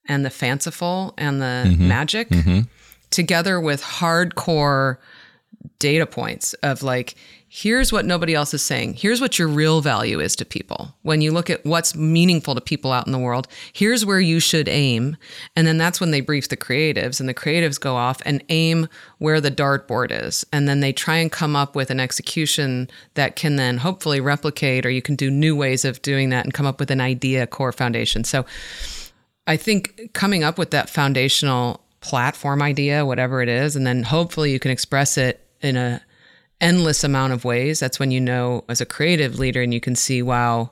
and the fanciful and the Mhm. magic Mhm. together with hardcore data points of like here's what nobody else is saying. Here's what your real value is to people. When you look at what's meaningful to people out in the world here's where you should aim. And then that's when they brief the creatives and the creatives go off and aim where the dartboard is. And then they try and come up with an execution that can then hopefully replicate or you can do new ways of doing that and come up with an idea core foundation. So I think coming up with that foundational platform idea, whatever it is, and then hopefully you can express it in a endless amount of ways. That's when you know as a creative leader and you can see, wow,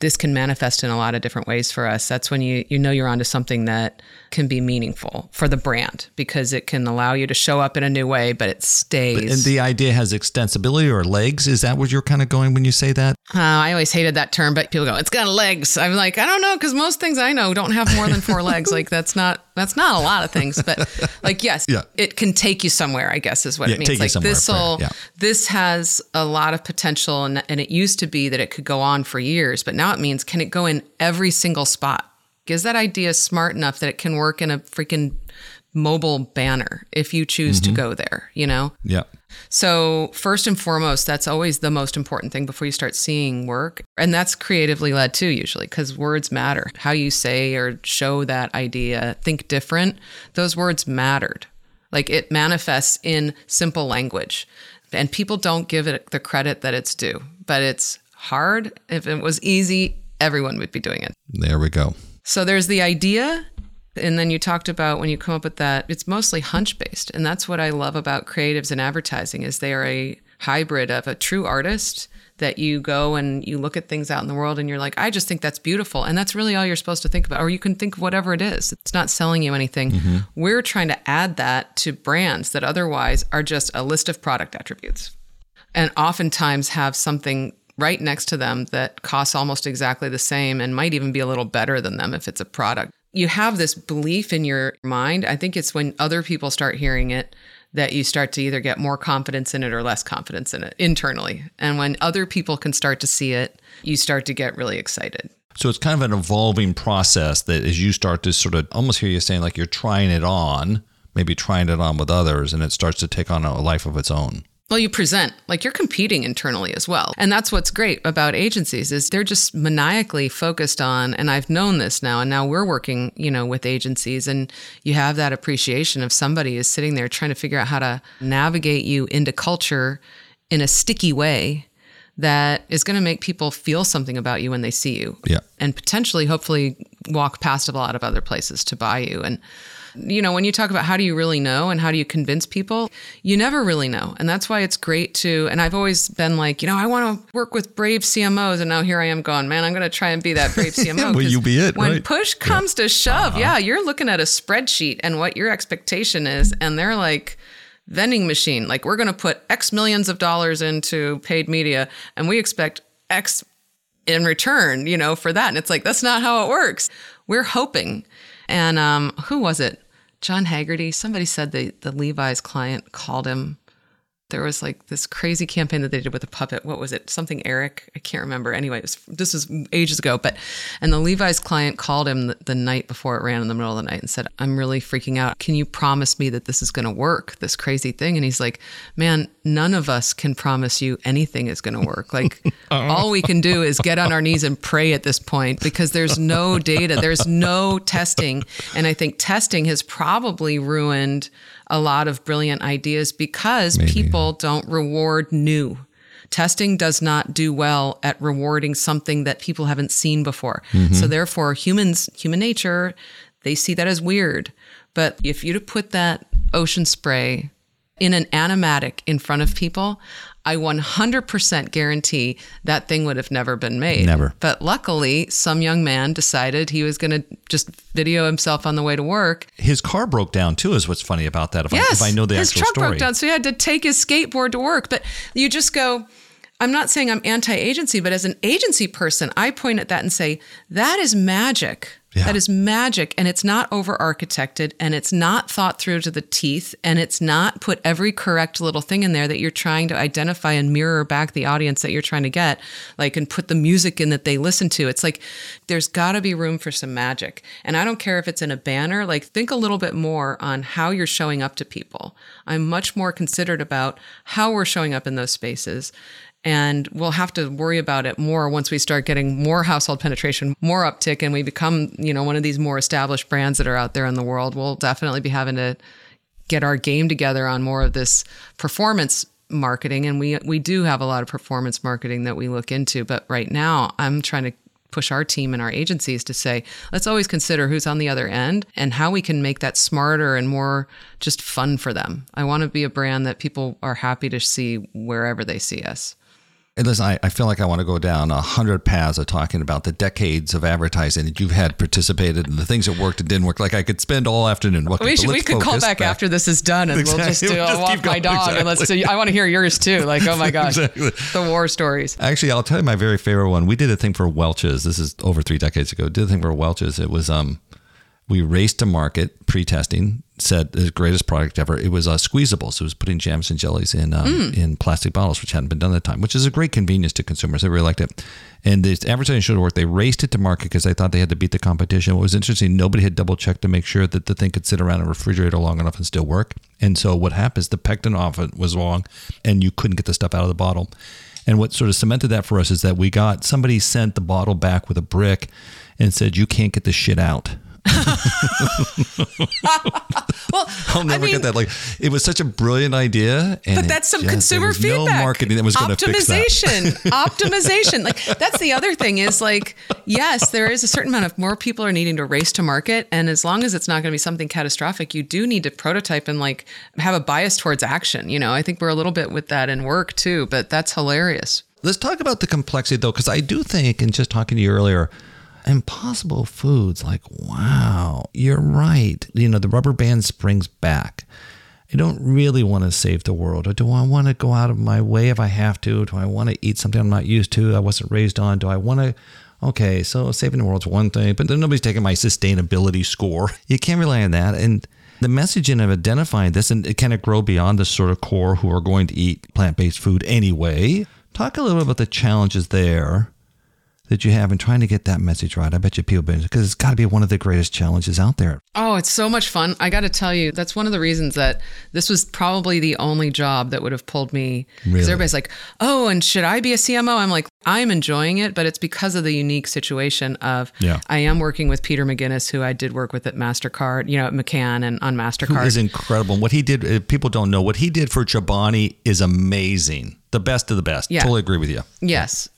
this can manifest in a lot of different ways for us. That's when you you know you're onto something that can be meaningful for the brand because it can allow you to show up in a new way, but it stays. And the idea has extensibility or legs. Is that what you're kind of going when you say that? Uh, I always hated that term, but people go, "It's got legs." I'm like, I don't know, because most things I know don't have more than four legs. Like that's not that's not a lot of things, but like yes, Yeah. it can take you somewhere. I guess is what Yeah, it means. take like this will yeah. this has a lot of potential, and and it used to be that it could go on for years, but now it means can it go in every single spot? Is that idea smart enough that it can work in a freaking mobile banner if you choose to Mhm. go there? You know. Yeah. So, first and foremost, that's always the most important thing before you start seeing work. And that's creatively led too, usually, because words matter. How you say or show that idea, think different, those words mattered. Like it manifests in simple language. And people don't give it the credit that it's due, but it's hard. If it was easy, everyone would be doing it. There we go. So there's the idea. And then you talked about when you come up with that, it's mostly hunch based. And that's what I love about creatives and advertising is they are a hybrid of a true artist that you go and you look at things out in the world and you're like, I just think that's beautiful. And that's really all you're supposed to think about. Or you can think of whatever it is. It's not selling you anything. Mm-hmm. We're trying to add that to brands that otherwise are just a list of product attributes and oftentimes have something right next to them that costs almost exactly the same and might even be a little better than them if it's a product. You have this belief in your mind. I think it's when other people start hearing it that you start to either get more confidence in it or less confidence in it internally. And when other people can start to see it, you start to get really excited. So it's kind of an evolving process that as you start to sort of almost hear you saying like you're trying it on, maybe trying it on with others, and it starts to take on a life of its own. Well, you present like you're competing internally as well. And that's what's great about agencies is they're just maniacally focused on and I've known this now and now we're working, you know, with agencies and you have that appreciation of somebody is sitting there trying to figure out how to navigate you into culture in a sticky way that is going to make people feel something about you when they see you. Yeah. And potentially hopefully walk past a lot of other places to buy you and you know, when you talk about how do you really know and how do you convince people, you never really know. And that's why it's great to, and I've always been like, you know, I want to work with brave CMOs. And now here I am going, man, I'm going to try and be that brave CMO. Will you be it? When right. push comes yeah. to shove, uh-huh. yeah, you're looking at a spreadsheet and what your expectation is. And they're like, vending machine, like we're going to put X millions of dollars into paid media and we expect X in return, you know, for that. And it's like, that's not how it works. We're hoping. And um, who was it? John Hegarty, somebody said the, the Levi's client called him there was like this crazy campaign that they did with a puppet. What was it? Something Eric? I can't remember. Anyway, was, this was ages ago. But and the Levi's client called him the, the, night before it ran in the middle of the night and said, "I'm really freaking out. Can you promise me that this is going to work? This crazy thing?" And he's like, "Man, none of us can promise you anything is going to work. Like oh. all we can do is get on our knees and pray at this point because there's no data, there's no testing, and I think testing has probably ruined." a lot of brilliant ideas because Maybe. people don't reward new. Testing does not do well at rewarding something that people haven't seen before. Mm-hmm. So therefore humans human nature they see that as weird. But if you to put that ocean spray in an animatic in front of people, I 100% guarantee that thing would have never been made. Never. But luckily, some young man decided he was going to just video himself on the way to work. His car broke down too, is what's funny about that. If, yes, I, if I know the his actual truck story. broke down, so he had to take his skateboard to work. But you just go, I'm not saying I'm anti agency, but as an agency person, I point at that and say, that is magic. Yeah. That is magic. And it's not over architected and it's not thought through to the teeth and it's not put every correct little thing in there that you're trying to identify and mirror back the audience that you're trying to get, like, and put the music in that they listen to. It's like there's got to be room for some magic. And I don't care if it's in a banner, like, think a little bit more on how you're showing up to people. I'm much more considered about how we're showing up in those spaces and we'll have to worry about it more once we start getting more household penetration, more uptick, and we become, you know, one of these more established brands that are out there in the world. We'll definitely be having to get our game together on more of this performance marketing. And we we do have a lot of performance marketing that we look into. But right now I'm trying to push our team and our agencies to say, let's always consider who's on the other end and how we can make that smarter and more just fun for them. I want to be a brand that people are happy to see wherever they see us listen, I, I feel like I want to go down a hundred paths of talking about the decades of advertising that you've had participated and the things that worked and didn't work. Like I could spend all afternoon. Okay, we, should, we could call back, back, after this is done and exactly. we'll just do we'll just walk my dog exactly. and let's do. I want to hear yours too. Like oh my gosh, exactly. the war stories. Actually, I'll tell you my very favorite one. We did a thing for Welch's. This is over three decades ago. Did a thing for Welch's. It was um, we raced to market pre-testing said the greatest product ever. It was uh, so It was putting jams and jellies in um, mm. in plastic bottles, which hadn't been done at the time, which is a great convenience to consumers. They really liked it. And the advertising should have worked. They raced it to market because they thought they had to beat the competition. What was interesting, nobody had double checked to make sure that the thing could sit around in a refrigerator long enough and still work. And so what happens, the pectin off it was wrong and you couldn't get the stuff out of the bottle. And what sort of cemented that for us is that we got somebody sent the bottle back with a brick and said, You can't get this shit out well, I'll never I mean, get that. Like, it was such a brilliant idea, and but that's some just, consumer feedback. No marketing that was going to fix that. Optimization, optimization. Like that's the other thing is like, yes, there is a certain amount of more people are needing to race to market, and as long as it's not going to be something catastrophic, you do need to prototype and like have a bias towards action. You know, I think we're a little bit with that in work too, but that's hilarious. Let's talk about the complexity though, because I do think, and just talking to you earlier, impossible foods, like, wow, you're right. You know, the rubber band springs back. I don't really want to save the world. Or do I want to go out of my way if I have to? Do I want to eat something I'm not used to, I wasn't raised on? Do I want to? Okay, so saving the world's one thing, but then nobody's taking my sustainability score. You can't rely on that. And the messaging of identifying this and it kind of grow beyond the sort of core who are going to eat plant based food anyway. Talk a little bit about the challenges there that you have in trying to get that message right. I bet you people because it's got to be one of the greatest challenges out there. Oh, it's so much fun. I got to tell you, that's one of the reasons that this was probably the only job that would have pulled me. Because Really? everybody's like, oh, and should I be a CMO? I'm like, I'm enjoying it, but it's because of the unique situation of Yeah. I am working with Peter McGuinness, who I did work with at MasterCard, you know, at McCann and on MasterCard. is incredible. And what he did, people don't know, what he did for Chobani is amazing. The best of the best. Yeah. Totally agree with you. Yes.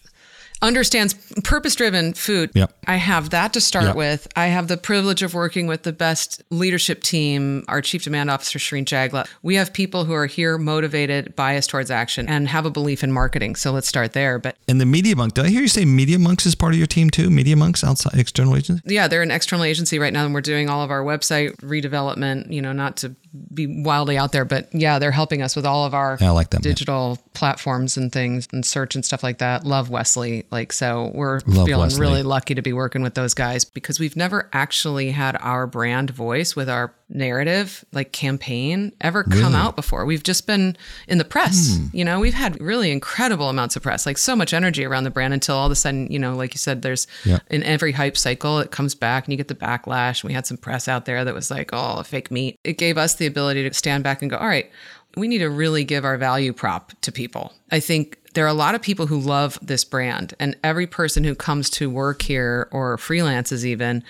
Understands purpose driven food. Yep. I have that to start Yep. with. I have the privilege of working with the best leadership team, our chief demand officer, Shreen Jagla. We have people who are here motivated, biased towards action, and have a belief in marketing. So let's start there. But And the Media Monk, did I hear you say Media Monks is part of your team too? Media Monks outside external agency? yeah, they're an external agency right now, and we're doing all of our website redevelopment. You know, not to be wildly out there, but yeah, they're helping us with all of our Yeah, like them, yeah. digital platforms and things and search and stuff like that. Love Wesley. Like, so we're Love feeling Wesley. really lucky to be working with those guys because we've never actually had our brand voice with our narrative, like campaign, ever come Really? out before. We've just been in the press. Hmm. You know, we've had really incredible amounts of press, like so much energy around the brand until all of a sudden, you know, like you said, there's Yeah. in every hype cycle, it comes back and you get the backlash. We had some press out there that was like, oh, fake meat. It gave us the ability to stand back and go, all right, we need to really give our value prop to people. I think there are a lot of people who love this brand, and every person who comes to work here or freelances even,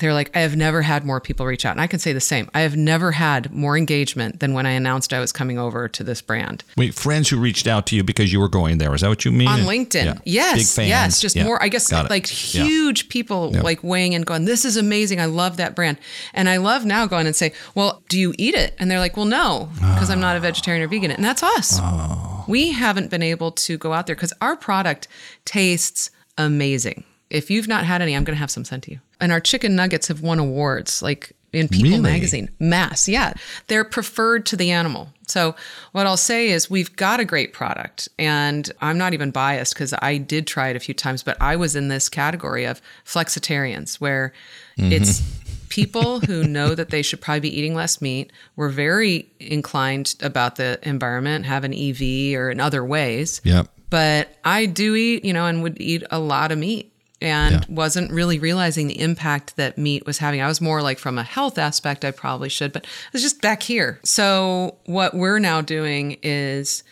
they're like, I have never had more people reach out. And I can say the same. I have never had more engagement than when I announced I was coming over to this brand. Wait, friends who reached out to you because you were going there. Is that what you mean? on LinkedIn. Yeah. Yes, Big fans. yes, just Yeah. more. I guess like Yeah. huge people Yep. like weighing in, going, "This is amazing. I love that brand." And I love now going and say, "Well, do you eat it?" And they're like, "Well, no, because I'm not a ah. vegetarian or vegan." And that's us. Oh. We haven't been able to go out there because our product tastes amazing. If you've not had any, I'm going to have some sent to you. And our chicken nuggets have won awards, like in People Really? magazine. Mass, yeah. They're preferred to the animal. So what I'll say is we've got a great product and I'm not even biased because I did try it a few times, but I was in this category of flexitarians where mm-hmm. it's people who know that they should probably be eating less meat. We're very inclined about the environment, have an EV or in other ways. Yep. But I do eat, you know, and would eat a lot of meat and Yeah. wasn't really realizing the impact that meat was having. I was more like from a health aspect, I probably should, but it was just back here. So what we're now doing is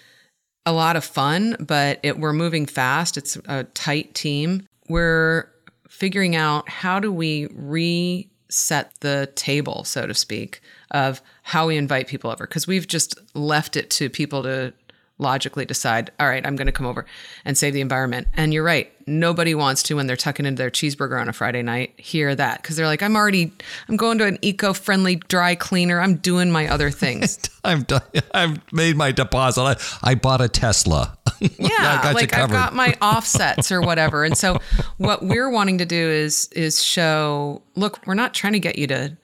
a lot of fun, but it, we're moving fast. It's a tight team. We're figuring out how do we reset the table, so to speak, of how we invite people over because we've just left it to people to logically decide, all right, I'm going to come over and save the environment. And you're right. Nobody wants to, when they're tucking into their cheeseburger on a Friday night, hear that because they're like, I'm already, I'm going to an eco friendly dry cleaner. I'm doing my other things. I've done. I've made my deposit. I, I bought a Tesla. Yeah, I got like I've got my offsets or whatever. And so what we're wanting to do is is show, look, we're not trying to get you to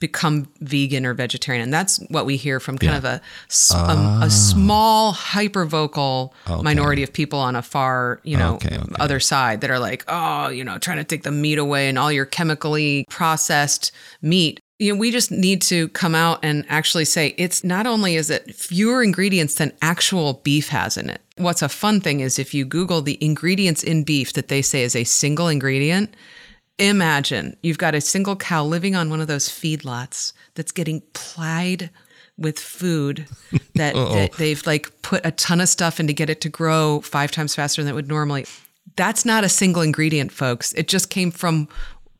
become vegan or vegetarian. And that's what we hear from kind Yeah. of a, um, a small hyper vocal Okay. minority of people on a far, you know, Okay, okay. other side that are like, oh, you know, trying to take the meat away and all your chemically processed meat. You know, we just need to come out and actually say it's not only is it fewer ingredients than actual beef has in it. What's a fun thing is if you Google the ingredients in beef that they say is a single ingredient, imagine you've got a single cow living on one of those feedlots that's getting plied with food that, that they've like put a ton of stuff in to get it to grow five times faster than it would normally. That's not a single ingredient, folks. It just came from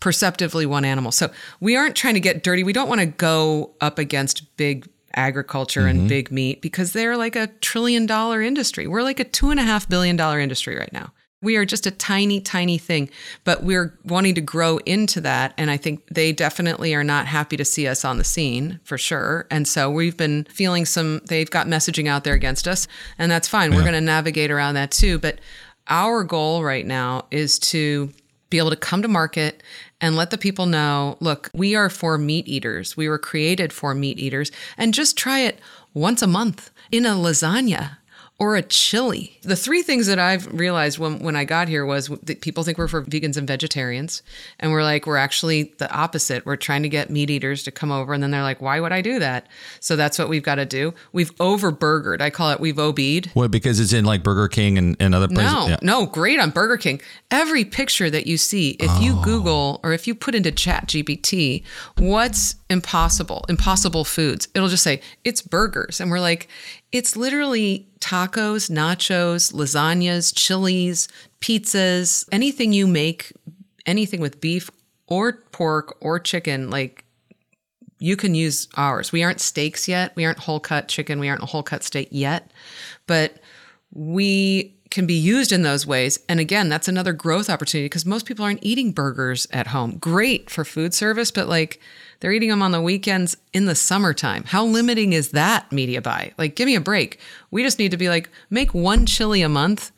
perceptively one animal. So we aren't trying to get dirty. We don't want to go up against big agriculture Mm-hmm. and big meat because they're like a trillion dollar industry. We're like a two and a half billion dollar industry right now. We are just a tiny, tiny thing, but we're wanting to grow into that. And I think they definitely are not happy to see us on the scene for sure. And so we've been feeling some, they've got messaging out there against us, and that's fine. We're going to navigate around that too. But our goal right now is to be able to come to market and let the people know look, we are for meat eaters. We were created for meat eaters, and just try it once a month in a lasagna or a chili. The three things that I've realized when, when I got here was that people think we're for vegans and vegetarians. And we're like, we're actually the opposite. We're trying to get meat eaters to come over. And then they're like, why would I do that? So that's what we've got to do. We've over burgered. I call it we've OB'd. What, because it's in like Burger King and, and other places? No, Yeah. no, great on Burger King. Every picture that you see, if Oh. you Google or if you put into Chat GPT, what's impossible, impossible foods, it'll just say it's burgers. And we're like, it's literally tacos, nachos, lasagnas, chilies, pizzas, anything you make, anything with beef or pork or chicken, like you can use ours. We aren't steaks yet. We aren't whole cut chicken. We aren't a whole cut steak yet. But we can be used in those ways. And again, that's another growth opportunity because most people aren't eating burgers at home. Great for food service, but like they're eating them on the weekends in the summertime. How limiting is that media buy? Like, give me a break. We just need to be like, make one chili a month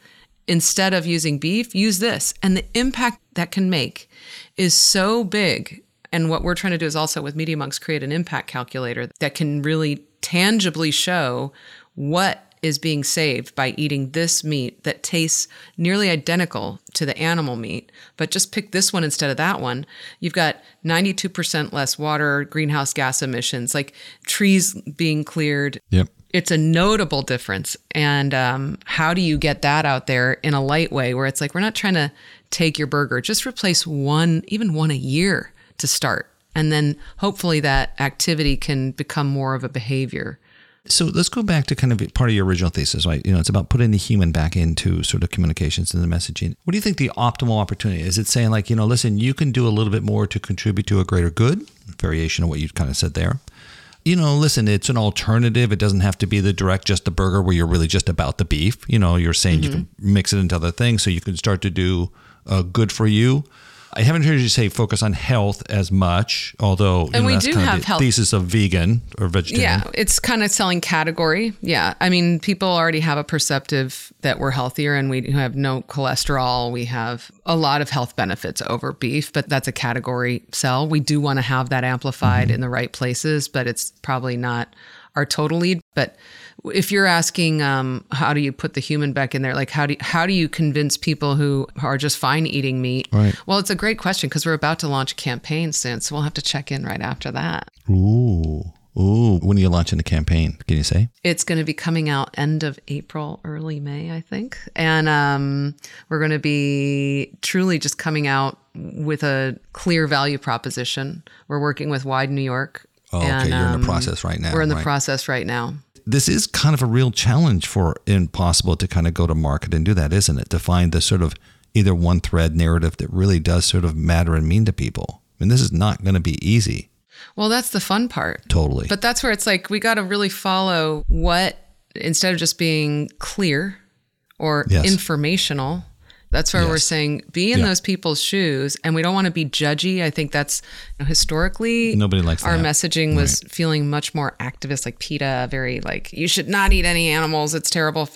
instead of using beef, use this. And the impact that can make is so big. And what we're trying to do is also with Media Monks create an impact calculator that can really tangibly show what is being saved by eating this meat that tastes nearly identical to the animal meat, but just pick this one instead of that one. You've got 92% less water, greenhouse gas emissions, like trees being cleared. Yep. It's a notable difference. And um, how do you get that out there in a light way where it's like, we're not trying to take your burger, just replace one, even one a year to start. And then hopefully that activity can become more of a behavior. So let's go back to kind of part of your original thesis, right? You know, it's about putting the human back into sort of communications and the messaging. What do you think the optimal opportunity is? It saying like, you know, listen, you can do a little bit more to contribute to a greater good, variation of what you kind of said there. You know, listen, it's an alternative. It doesn't have to be the direct just the burger where you're really just about the beef. You know, you're saying you can mix it into other things so you can start to do uh, good for you. I haven't heard you say focus on health as much, although you And know, we do kind of have the thesis of vegan or vegetarian. Yeah, it's kind of selling category. Yeah. I mean, people already have a perceptive that we're healthier and we have no cholesterol. We have a lot of health benefits over beef, but that's a category sell. We do want to have that amplified mm-hmm. in the right places, but it's probably not our total lead. But if you're asking um, how do you put the human back in there, like how do you, how do you convince people who are just fine eating meat? Right. Well, it's a great question because we're about to launch a campaign soon, so we'll have to check in right after that. Ooh. Ooh. When are you launching the campaign? Can you say? It's going to be coming out end of April, early May, I think. And um, we're going to be truly just coming out with a clear value proposition. We're working with Wide New York. Oh, okay. and, You're in um, the process right now. We're in the right? process right now. This is kind of a real challenge for Impossible to kind of go to market and do that, isn't it? To find the sort of either one thread narrative that really does sort of matter and mean to people. I mean, this is not going to be easy. Well, that's the fun part. Totally. But that's where it's like we got to really follow what, instead of just being clear or Yes. informational, that's where we're saying be in Yeah. those people's shoes. And we don't want to be judgy. I think that's you know, historically, Nobody likes our that. messaging was feeling much more activist, like PETA, very like, you should not eat any animals. It's terrible.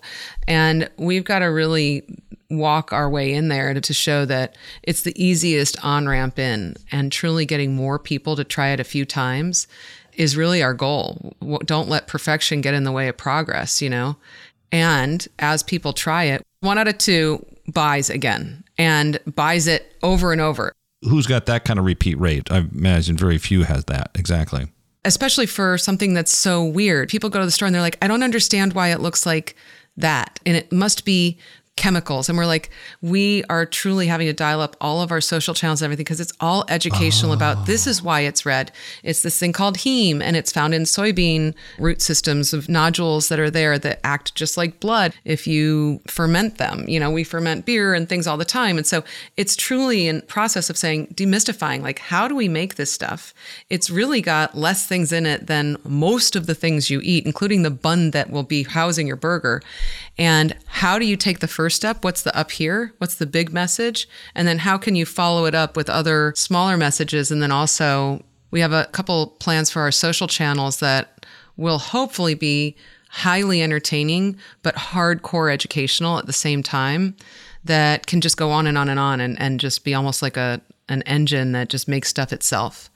And we've got to really walk our way in there to, to show that it's the easiest on ramp in and truly getting more people to try it a few times is really our goal. Don't let perfection get in the way of progress, you know? And as people try it, one out of two buys again and buys it over and over. Who's got that kind of repeat rate? I imagine very few has that. Exactly. especially for something that's so weird. People go to the store and they're like, I don't understand why it looks like that. And it must be chemicals. And we're like we are truly having to dial up all of our social channels and everything because it's all educational oh. about this is why it's red. It's this thing called heme and it's found in soybean root systems of nodules that are there that act just like blood if you ferment them. You know we ferment beer and things all the time. And so it's truly a process of saying demystifying like how do we make this stuff? It's really got less things in it than most of the things you eat including the bun that will be housing your burger and how do you take the first step? What's the up here? What's the big message? And then how can you follow it up with other smaller messages? And then also, we have a couple plans for our social channels that will hopefully be highly entertaining, but hardcore educational at the same time that can just go on and on and on and, and just be almost like a an engine that just makes stuff itself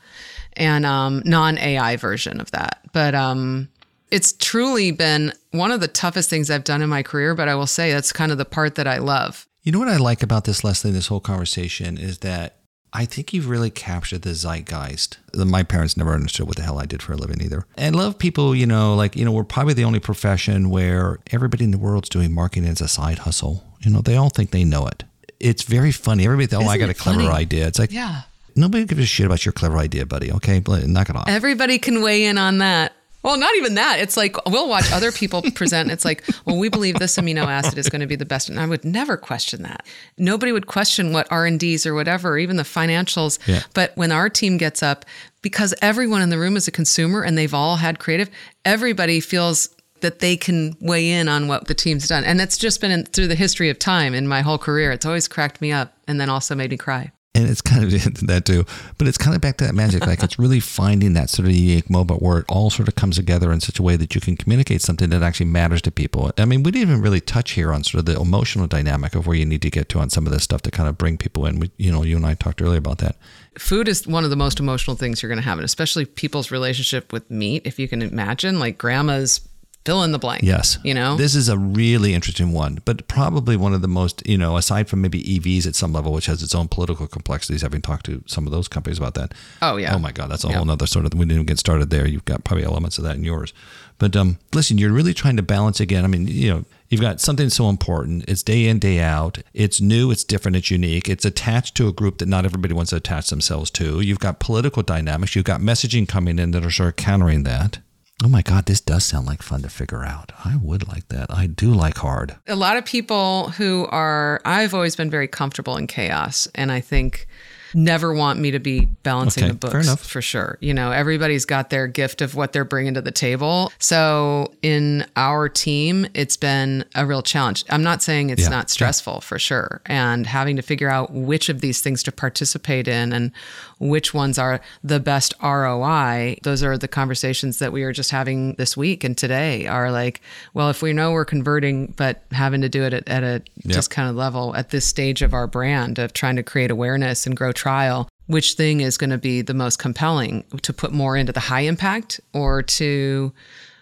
and um, non AI version of that. But um, it's truly been one of the toughest things I've done in my career, but I will say that's kind of the part that I love. You know what I like about this, Leslie, this whole conversation is that I think you've really captured the zeitgeist. My parents never understood what the hell I did for a living either. And love people, you know, like, you know, we're probably the only profession where everybody in the world's doing marketing as a side hustle. You know, they all think they know it. It's very funny. Everybody thinks, oh, I got a clever funny? idea. It's like, yeah. Nobody gives a shit about your clever idea, buddy. Okay, knock it off. Everybody can weigh in on that. Well, not even that. It's like we'll watch other people present. It's like, well, we believe this amino acid is going to be the best, and I would never question that. Nobody would question what R and D's or whatever, or even the financials. Yeah. But when our team gets up, because everyone in the room is a consumer and they've all had creative, everybody feels that they can weigh in on what the team's done, and that's just been in, through the history of time in my whole career. It's always cracked me up, and then also made me cry and it's kind of that too. But it's kind of back to that magic like it's really finding that sort of unique moment where it all sort of comes together in such a way that you can communicate something that actually matters to people. I mean we didn't even really touch here on sort of the emotional dynamic of where you need to get to on some of this stuff to kind of bring people in. We, you know you and i talked earlier about that. Food is one of the most emotional things you're going to have and especially people's relationship with meat if you can imagine. Like grandma's fill in the blank. Yes. You know? This is a really interesting one, but probably one of the most, you know, aside from maybe EVs at some level, which has its own political complexities, having talked to some of those companies about that. Oh, yeah. Oh, my God. That's a yeah. whole other sort of, we didn't get started there. You've got probably elements of that in yours. But um, listen, you're really trying to balance again. I mean, you know, you've got something so important. It's day in, day out. It's new, it's different, it's unique. It's attached to a group that not everybody wants to attach themselves to. You've got political dynamics. You've got messaging coming in that are sort of countering that. Oh my God, this does sound like fun to figure out. I would like that. I do like hard. A lot of people who are, I've always been very comfortable in chaos. And I think never want me to be balancing okay, the books fair enough. for sure. You know, everybody's got their gift of what they're bringing to the table. So in our team, it's been a real challenge. I'm not saying it's yeah, not stressful yeah. for sure. And having to figure out which of these things to participate in and which ones are the best ROI, those are the conversations that we are just having this week and today are like, well, if we know we're converting, but having to do it at, at a yep. just kind of level at this stage of our brand of trying to create awareness and grow trial, which thing is going to be the most compelling to put more into the high impact or to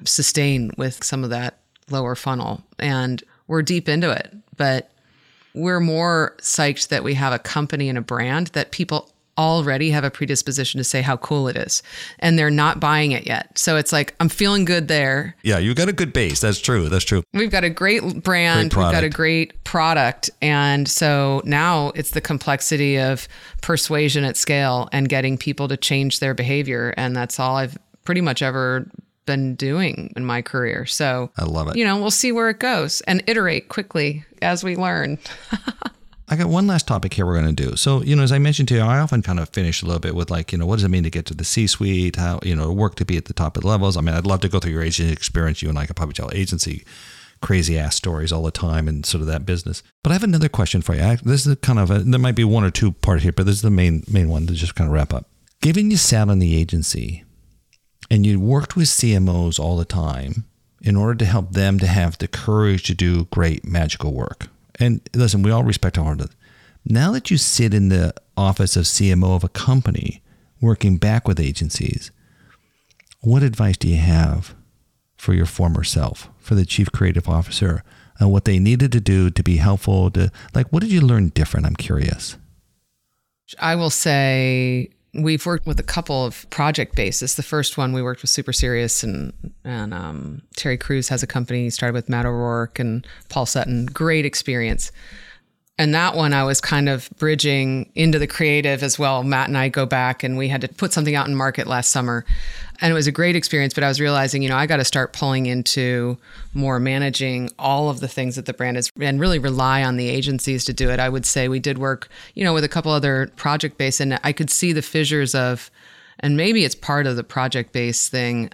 sustain with some of that lower funnel. And we're deep into it, but we're more psyched that we have a company and a brand that people already have a predisposition to say how cool it is and they're not buying it yet. So it's like, I'm feeling good there. Yeah, you've got a good base. That's true. That's true. We've got a great brand, great we've got a great product. And so now it's the complexity of persuasion at scale and getting people to change their behavior. And that's all I've pretty much ever been doing in my career. So I love it. You know, we'll see where it goes and iterate quickly as we learn. I got one last topic here we're going to do. So, you know, as I mentioned to you, I often kind of finish a little bit with like, you know, what does it mean to get to the C suite? How, you know, work to be at the top of the levels. I mean, I'd love to go through your agency experience. You and I could probably tell agency crazy ass stories all the time and sort of that business. But I have another question for you. This is kind of a, there might be one or two part here, but this is the main, main one to just kind of wrap up. Given you sat on the agency and you worked with CMOs all the time in order to help them to have the courage to do great magical work, and listen, we all respect hard. Now that you sit in the office of CMO of a company working back with agencies, what advice do you have for your former self, for the chief creative officer, and what they needed to do to be helpful to like what did you learn different? I'm curious. I will say we've worked with a couple of project bases. The first one we worked with Super Serious and and um, Terry Crews has a company. He started with Matt O'Rourke and Paul Sutton. Great experience. And that one I was kind of bridging into the creative as well. Matt and I go back and we had to put something out in market last summer. And it was a great experience, but I was realizing, you know, I got to start pulling into more managing all of the things that the brand is and really rely on the agencies to do it. I would say we did work, you know, with a couple other project based and I could see the fissures of and maybe it's part of the project based thing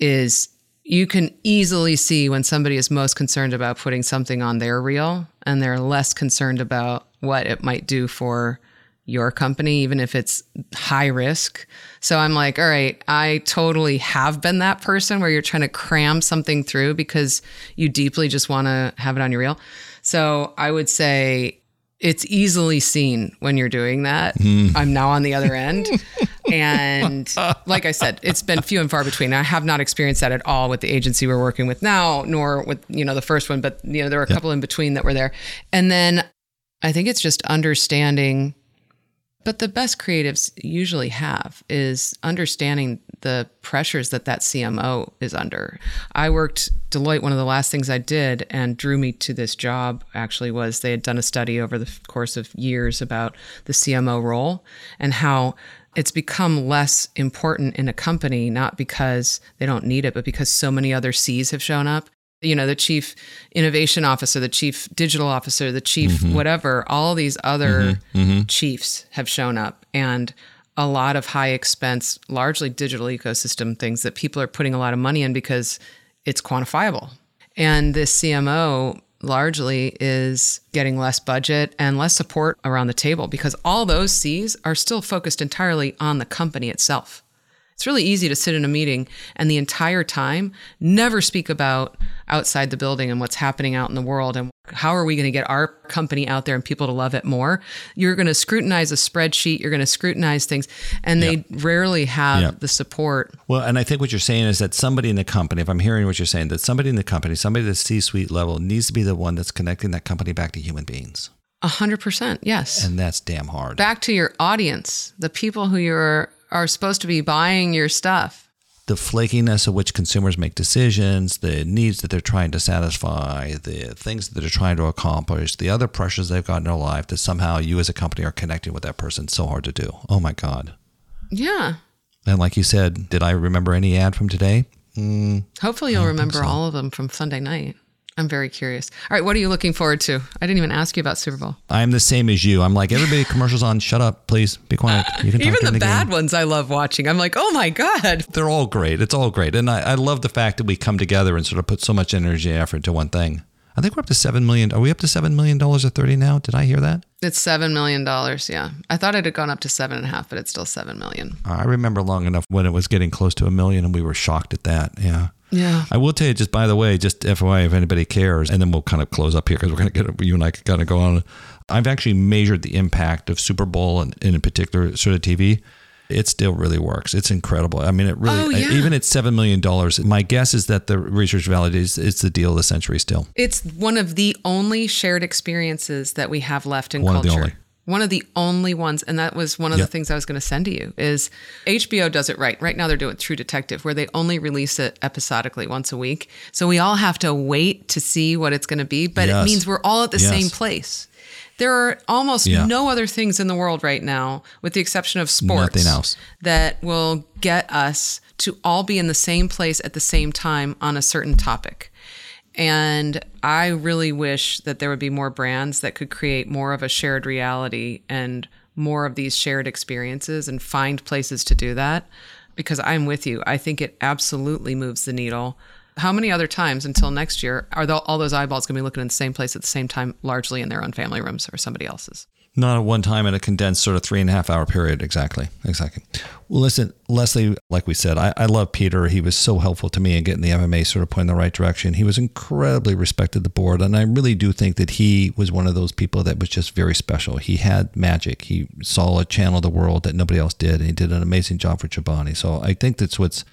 is you can easily see when somebody is most concerned about putting something on their reel and they're less concerned about what it might do for your company, even if it's high risk. So I'm like, all right, I totally have been that person where you're trying to cram something through because you deeply just want to have it on your reel. So I would say it's easily seen when you're doing that. Mm. I'm now on the other end. and like I said, it's been few and far between. I have not experienced that at all with the agency we're working with now, nor with, you know, the first one, but you know, there were a couple in between that were there. And then I think it's just understanding but the best creatives usually have is understanding the pressures that that CMO is under. I worked Deloitte. One of the last things I did and drew me to this job actually was they had done a study over the course of years about the CMO role and how it's become less important in a company, not because they don't need it, but because so many other C's have shown up you know the chief innovation officer the chief digital officer the chief mm-hmm. whatever all these other mm-hmm. Mm-hmm. chiefs have shown up and a lot of high expense largely digital ecosystem things that people are putting a lot of money in because it's quantifiable and this cmo largely is getting less budget and less support around the table because all those c's are still focused entirely on the company itself it's really easy to sit in a meeting and the entire time never speak about outside the building and what's happening out in the world and how are we going to get our company out there and people to love it more. You're going to scrutinize a spreadsheet, you're going to scrutinize things, and they rarely have yep. the support. Well, and I think what you're saying is that somebody in the company, if I'm hearing what you're saying, that somebody in the company, somebody at the C suite level needs to be the one that's connecting that company back to human beings. A hundred percent, yes. And that's damn hard. Back to your audience, the people who you're are supposed to be buying your stuff. The flakiness of which consumers make decisions, the needs that they're trying to satisfy, the things that they're trying to accomplish, the other pressures they've got in their life that somehow you as a company are connecting with that person. So hard to do. Oh my God. Yeah. And like you said, did I remember any ad from today? Mm, Hopefully, you'll remember so. all of them from Sunday night. I'm very curious. All right, what are you looking forward to? I didn't even ask you about Super Bowl. I'm the same as you. I'm like everybody. commercials on. Shut up, please. Be quiet. Uh, you can even the, the bad game. ones I love watching. I'm like, oh my god. They're all great. It's all great, and I, I love the fact that we come together and sort of put so much energy and effort into one thing. I think we're up to seven million. Are we up to seven million dollars at thirty now? Did I hear that? It's seven million dollars. Yeah, I thought it had gone up to seven and a half, but it's still seven million. I remember long enough when it was getting close to a million, and we were shocked at that. Yeah. Yeah. I will tell you, just by the way, just FYI, if anybody cares, and then we'll kind of close up here because we're going to get you and I kind of go on. I've actually measured the impact of Super Bowl and, and in particular sort of TV. It still really works. It's incredible. I mean, it really, oh, yeah. even at $7 million, my guess is that the research validates it's the deal of the century still. It's one of the only shared experiences that we have left in one culture one of the only ones and that was one of yep. the things i was going to send to you is hbo does it right right now they're doing true detective where they only release it episodically once a week so we all have to wait to see what it's going to be but yes. it means we're all at the yes. same place there are almost yeah. no other things in the world right now, with the exception of sports, Nothing else. that will get us to all be in the same place at the same time on a certain topic. And I really wish that there would be more brands that could create more of a shared reality and more of these shared experiences and find places to do that. Because I'm with you. I think it absolutely moves the needle. How many other times until next year are all those eyeballs going to be looking in the same place at the same time, largely in their own family rooms or somebody else's? Not at one time in a condensed sort of three and a half hour period. Exactly. Exactly. Well, listen, Leslie, like we said, I, I love Peter. He was so helpful to me in getting the MMA sort of point in the right direction. He was incredibly respected the board. And I really do think that he was one of those people that was just very special. He had magic. He saw a channel of the world that nobody else did. And he did an amazing job for Chobani. So I think that's what's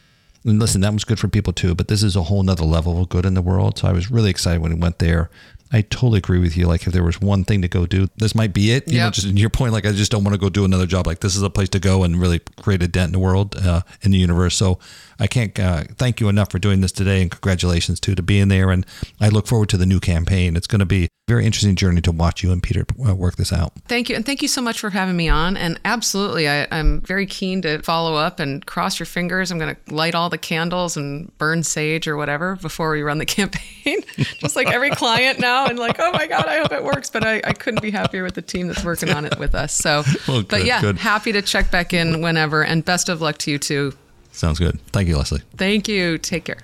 and listen, that was good for people too, but this is a whole nother level of good in the world. So I was really excited when he went there. I totally agree with you. Like if there was one thing to go do, this might be it. You know, Yep. just your point. Like I just don't want to go do another job. Like this is a place to go and really create a dent in the world, uh, in the universe. So I can't uh, thank you enough for doing this today, and congratulations too to being there. And I look forward to the new campaign. It's going to be a very interesting journey to watch you and Peter uh, work this out. Thank you. And thank you so much for having me on. And absolutely, I, I'm very keen to follow up and cross your fingers. I'm going to light all the candles and burn sage or whatever before we run the campaign. Just like every client now. And like, oh my God, I hope it works. But I, I couldn't be happier with the team that's working on it with us. So, Well, but yeah, good. happy to check back in whenever. And best of luck to you too. Sounds good. Thank you, Leslie. Thank you. Take care.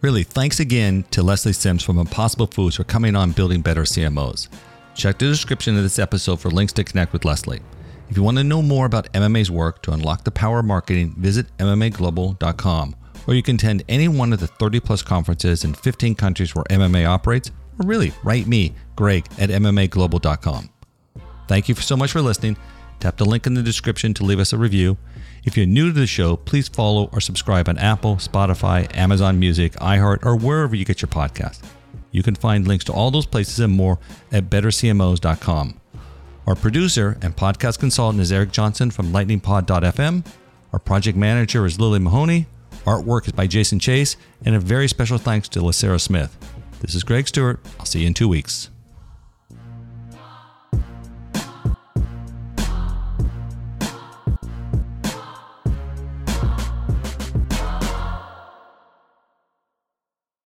Really, thanks again to Leslie Sims from Impossible Foods for coming on Building Better CMOs. Check the description of this episode for links to connect with Leslie. If you want to know more about MMA's work to unlock the power of marketing, visit MMAglobal.com, or you can attend any one of the 30 plus conferences in 15 countries where MMA operates, or really, write me, Greg, at MMAglobal.com. Thank you so much for listening. Tap the link in the description to leave us a review. If you're new to the show, please follow or subscribe on Apple, Spotify, Amazon Music, iHeart, or wherever you get your podcast. You can find links to all those places and more at bettercmos.com. Our producer and podcast consultant is Eric Johnson from lightningpod.fm. Our project manager is Lily Mahoney. Artwork is by Jason Chase. And a very special thanks to Lacera Smith. This is Greg Stuart. I'll see you in two weeks.